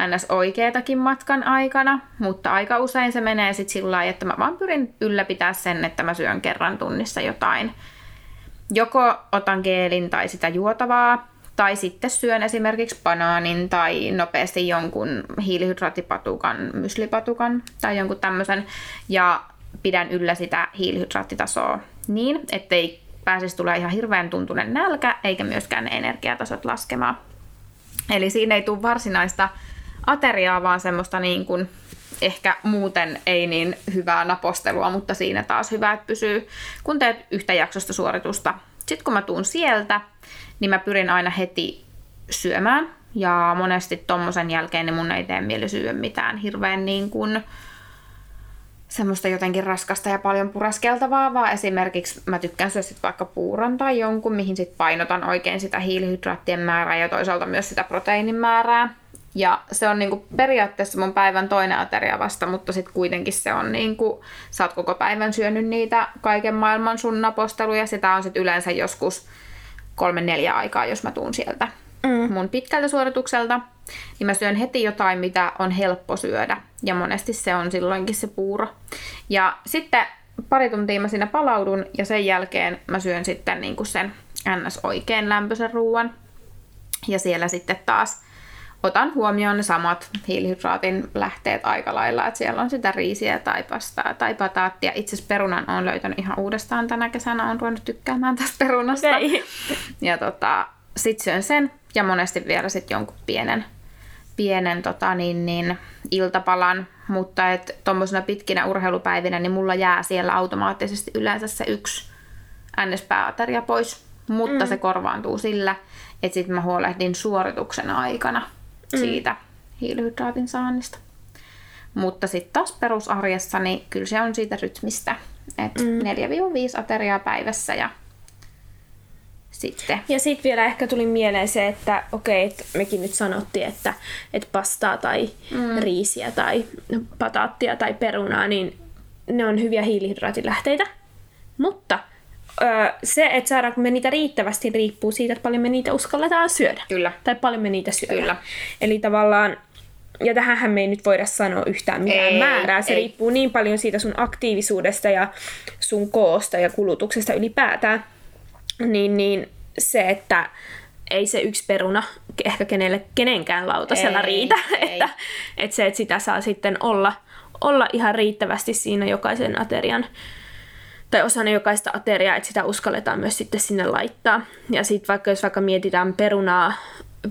ns. oikeatakin matkan aikana, mutta aika usein se menee sitten sillä lailla, että mä vaan pyrin ylläpitää sen, että mä syön kerran tunnissa jotain. Joko otan geelin tai sitä juotavaa, tai sitten syön esimerkiksi banaanin tai nopeasti jonkun hiilihydraattipatukan, myslipatukan tai jonkun tämmöisen, ja pidän yllä sitä hiilihydraattitasoa niin, ettei pääsisi tulee ihan hirveän tuntunen nälkä, eikä myöskään ne energiatasot laskemaan. Eli siinä ei tule varsinaista ateriaa, vaan semmoista niin kuin ehkä muuten ei niin hyvää napostelua, mutta siinä taas hyvä, että pysyy, kun teet yhtä jaksosta suoritusta. Sitten kun mä tuun sieltä, niin mä pyrin aina heti syömään. Ja monesti tommosen jälkeen niin mun ei tee mieli syödä mitään hirveän niin kuin, semmoista jotenkin raskasta ja paljon pureskeltavaa, vaan esimerkiksi mä tykkään syödä sit vaikka puuron tai jonkun, mihin sit painotan oikein sitä hiilihydraattien määrää ja toisaalta myös sitä proteiinin määrää. Ja se on niinku periaatteessa mun päivän toinen ateria vasta, mutta sitten kuitenkin se on niinku, sä oot koko päivän syönyt niitä kaiken maailman sun naposteluja. Sitä on sitten yleensä joskus kolme neljä aikaa, jos mä tuun sieltä mm. mun pitkältä suoritukselta. Niin mä syön heti jotain, mitä on helppo syödä. Ja monesti se on silloinkin se puuro. Ja sitten pari tuntia mä siinä palaudun ja sen jälkeen mä syön sitten niinku sen ns. oikein lämpöisen ruoan. Ja siellä sitten taas otan huomioon ne samat hiilihydraatin lähteet aika lailla, että siellä on sitä riisiä tai pastaa tai pataattia. Itse asiassa perunan on löytänyt ihan uudestaan tänä kesänä, on ruvennut tykkäämään tästä perunasta. Ei. Ja tota, sit syön sen ja monesti vielä sit jonkun pienen, pienen tota, niin, niin, iltapalan, mutta et tuommoisena pitkinä urheilupäivinä niin mulla jää siellä automaattisesti yleensä se yksi ns-pääateria pois, mutta mm. se korvaantuu sillä, että sitten mä huolehdin suorituksen aikana siitä hiilihydraatin saannista. Mutta sitten taas perusarjessa, niin kyllä se on siitä rytmistä, että mm. 4-5 ateriaa päivässä ja sitten. Ja sitten vielä ehkä tuli mieleen se, että okei, että mekin nyt sanottiin, että, että pastaa tai mm. riisiä tai pataattia tai perunaa, niin ne on hyviä hiilihydraatilähteitä. Mutta öö, se, että saadaanko me niitä riittävästi, riippuu siitä, että paljon me niitä uskalletaan syödä. Kyllä. Tai paljon me niitä syödään. Kyllä. Eli tavallaan, ja tähänhän me ei nyt voida sanoa yhtään mitään Ei, määrää. Se ei. riippuu niin paljon siitä sun aktiivisuudesta ja sun koosta ja kulutuksesta ylipäätään. Niin, niin se, että ei se yksi peruna ehkä kenelle, kenenkään lautasella Ei, riitä. ei. Että, että se, että sitä saa sitten olla, olla ihan riittävästi siinä jokaisen aterian tai osana jokaista ateriaa, että sitä uskalletaan myös sitten sinne laittaa. Ja sitten vaikka jos vaikka mietitään perunaa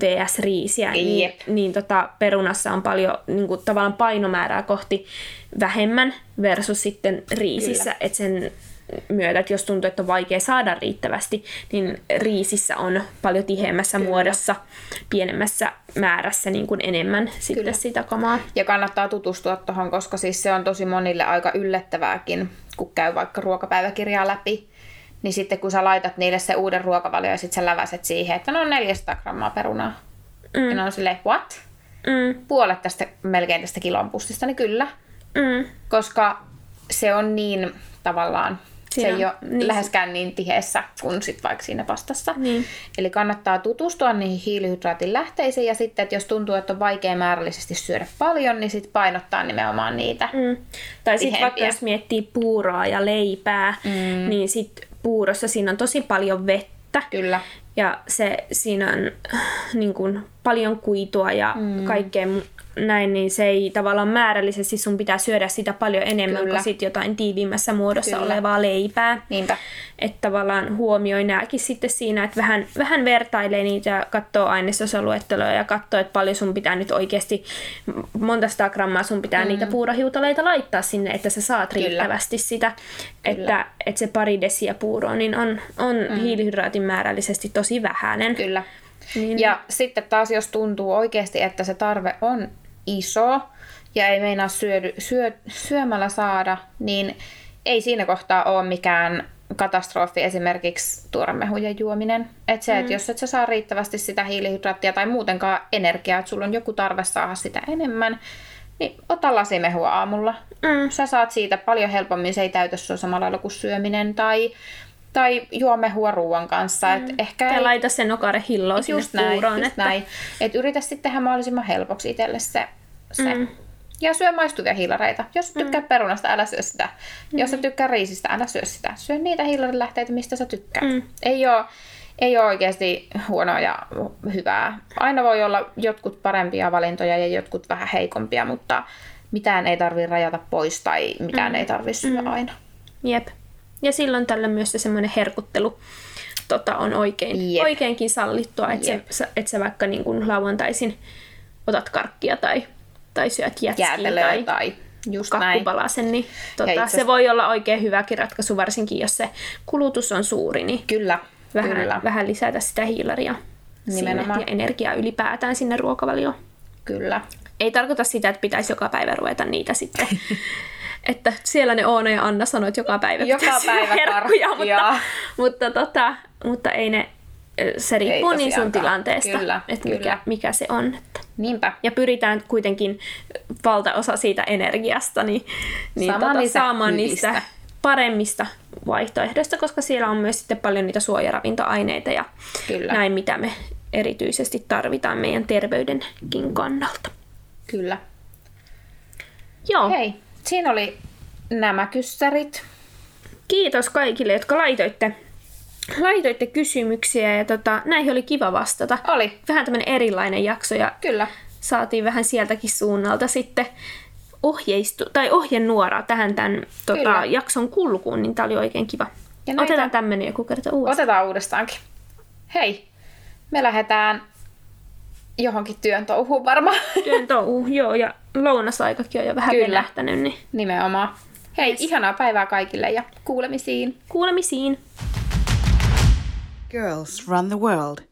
vs. riisiä, niin, Jep. niin tota, perunassa on paljon niin kuin, tavallaan painomäärää kohti vähemmän versus sitten riisissä, että sen myötä, että jos tuntuu, että on vaikea saada riittävästi, niin riisissä on paljon tiheämmässä Kyllä. muodossa, pienemmässä määrässä niin kuin enemmän sitten Kyllä. sitä kamaa. Ja kannattaa tutustua tuohon, koska siis se on tosi monille aika yllättävääkin, kun käy vaikka ruokapäiväkirjaa läpi. Niin sitten kun sä laitat niille se uuden ruokavalio ja sitten sä läväset siihen, että no on 400 grammaa perunaa. Mm. Ja ne on silleen, what? Mm. puolet tästä, melkein tästä kilon pussista, niin kyllä. Mm. Koska se on niin tavallaan, Siinä se ei ole niin. läheskään niin tiheessä kuin sit vaikka siinä pastassa. Niin. Eli kannattaa tutustua niihin hiilihydraatin lähteisiin ja sitten, että jos tuntuu, että on vaikea määrällisesti syödä paljon, niin sitten painottaa nimenomaan niitä. Mm. Tai sitten vaikka jos miettii puuroa ja leipää, mm. niin sit puurossa siinä on tosi paljon vettä. Kyllä. Ja se, siinä on äh, niin kuin, paljon kuitua ja mm. kaikkea näin, niin se ei tavallaan määrällisesti sun pitää syödä sitä paljon enemmän Kyllä. kuin sit jotain tiiviimmässä muodossa Kyllä. olevaa leipää. Niinpä. Että tavallaan huomioi nääkin sitten siinä, että vähän, vähän vertailee niitä ja katsoo ainesosaluetteloa ja katsoo, että paljon sun pitää nyt oikeasti, monta sata grammaa sun pitää mm. niitä puurohiutaleita laittaa sinne, että sä saat Kyllä. riittävästi sitä. Että, että se pari desiä puuroa niin on, on mm. hiilihydraatin määrällisesti tosi vähäinen. Kyllä. Niin, Ja sitten taas, jos tuntuu oikeasti, että se tarve on iso ja ei meinaa syödy, syö, syömällä saada, niin ei siinä kohtaa ole mikään katastrofi esimerkiksi tuoremehujen juominen. Että se, mm. että jos et sä saa riittävästi sitä hiilihydraattia tai muutenkaan energiaa, että sulla on joku tarve saada sitä enemmän, niin ota lasimehua aamulla. Mm. Sä saat siitä paljon helpommin, se ei täytä sua samalla lailla kuin syöminen tai, tai juo mehua ruoan kanssa. Mm. Et ehkä ja ei- laita se nokare hilloa sinne just näin, puuroon. just että, näin. Et yritä sitten tehdä mahdollisimman helpoksi itselle se. Se. Mm. Ja syö maistuvia hiilareita. Jos sä tykkää perunasta, älä syö sitä. Jos sä tykkää riisistä, älä syö sitä. Syö niitä hiilarilähteitä, mistä sä tykkäät. Mm. Ei ole ei ole oikeasti huonoa ja hyvää. Aina voi olla jotkut parempia valintoja ja jotkut vähän heikompia, mutta mitään ei tarvi rajata pois tai mitään ei tarvi syödä aina. Jep. Ja silloin tällä myös se semmoinen herkuttelu tota, on oikein, Jep. oikeinkin sallittua, että sä, et sä vaikka niin kuin lauantaisin otat karkkia tai, tai syöt jätskiä tai tai just näin. kakkupalasen, niin tota, se voi olla oikein hyväkin ratkaisu, varsinkin jos se kulutus on suuri, niin Kyllä, vähän, kyllä, vähän lisätä sitä hiilaria sinne Nimenomaan. ja energiaa ylipäätään sinne ruokavalioon. kyllä. Ei tarkoita sitä, että pitäisi joka päivä ruveta niitä sitten. että siellä ne Oona ja Anna sanoivat, että joka päivä Joka päivä herkkuja, mutta, mutta, tota, mutta ei ne, se riippuu niin sun tilanteesta, Kyllä, että kyllä. mikä, mikä se on. Että. Niinpä. Ja pyritään kuitenkin valtaosa siitä energiasta niin, niin Saamaan tota, niistä saamaan hyvistä. niistä paremmista vaihtoehdoista, koska siellä on myös sitten paljon niitä suojaravintoaineita ja Kyllä. näin, mitä me erityisesti tarvitaan meidän terveydenkin kannalta. Kyllä. Joo, Hei, siinä oli nämä kyssärit. kiitos kaikille, jotka laitoitte, laitoitte kysymyksiä ja tota, näihin oli kiva vastata. Oli, Vähän tämmöinen erilainen jakso ja kyllä. saatiin vähän sieltäkin suunnalta sitten ohjeistu, tai ohjenuoraa tähän tämän tota, Kyllä. jakson kulkuun, niin tämä oli oikein kiva. Ja näitä- Otetaan tämmöinen joku kerta uudestaan. Otetaan uudestaankin. Hei, me lähdetään johonkin työn touhuun varmaan. Työn touhu, joo, ja lounasaikakin on jo vähän Kyllä. venähtänyt, niin Nimenomaan. Hei, Yes. ihanaa päivää kaikille ja kuulemisiin. kuulemisiin. Girls run the world.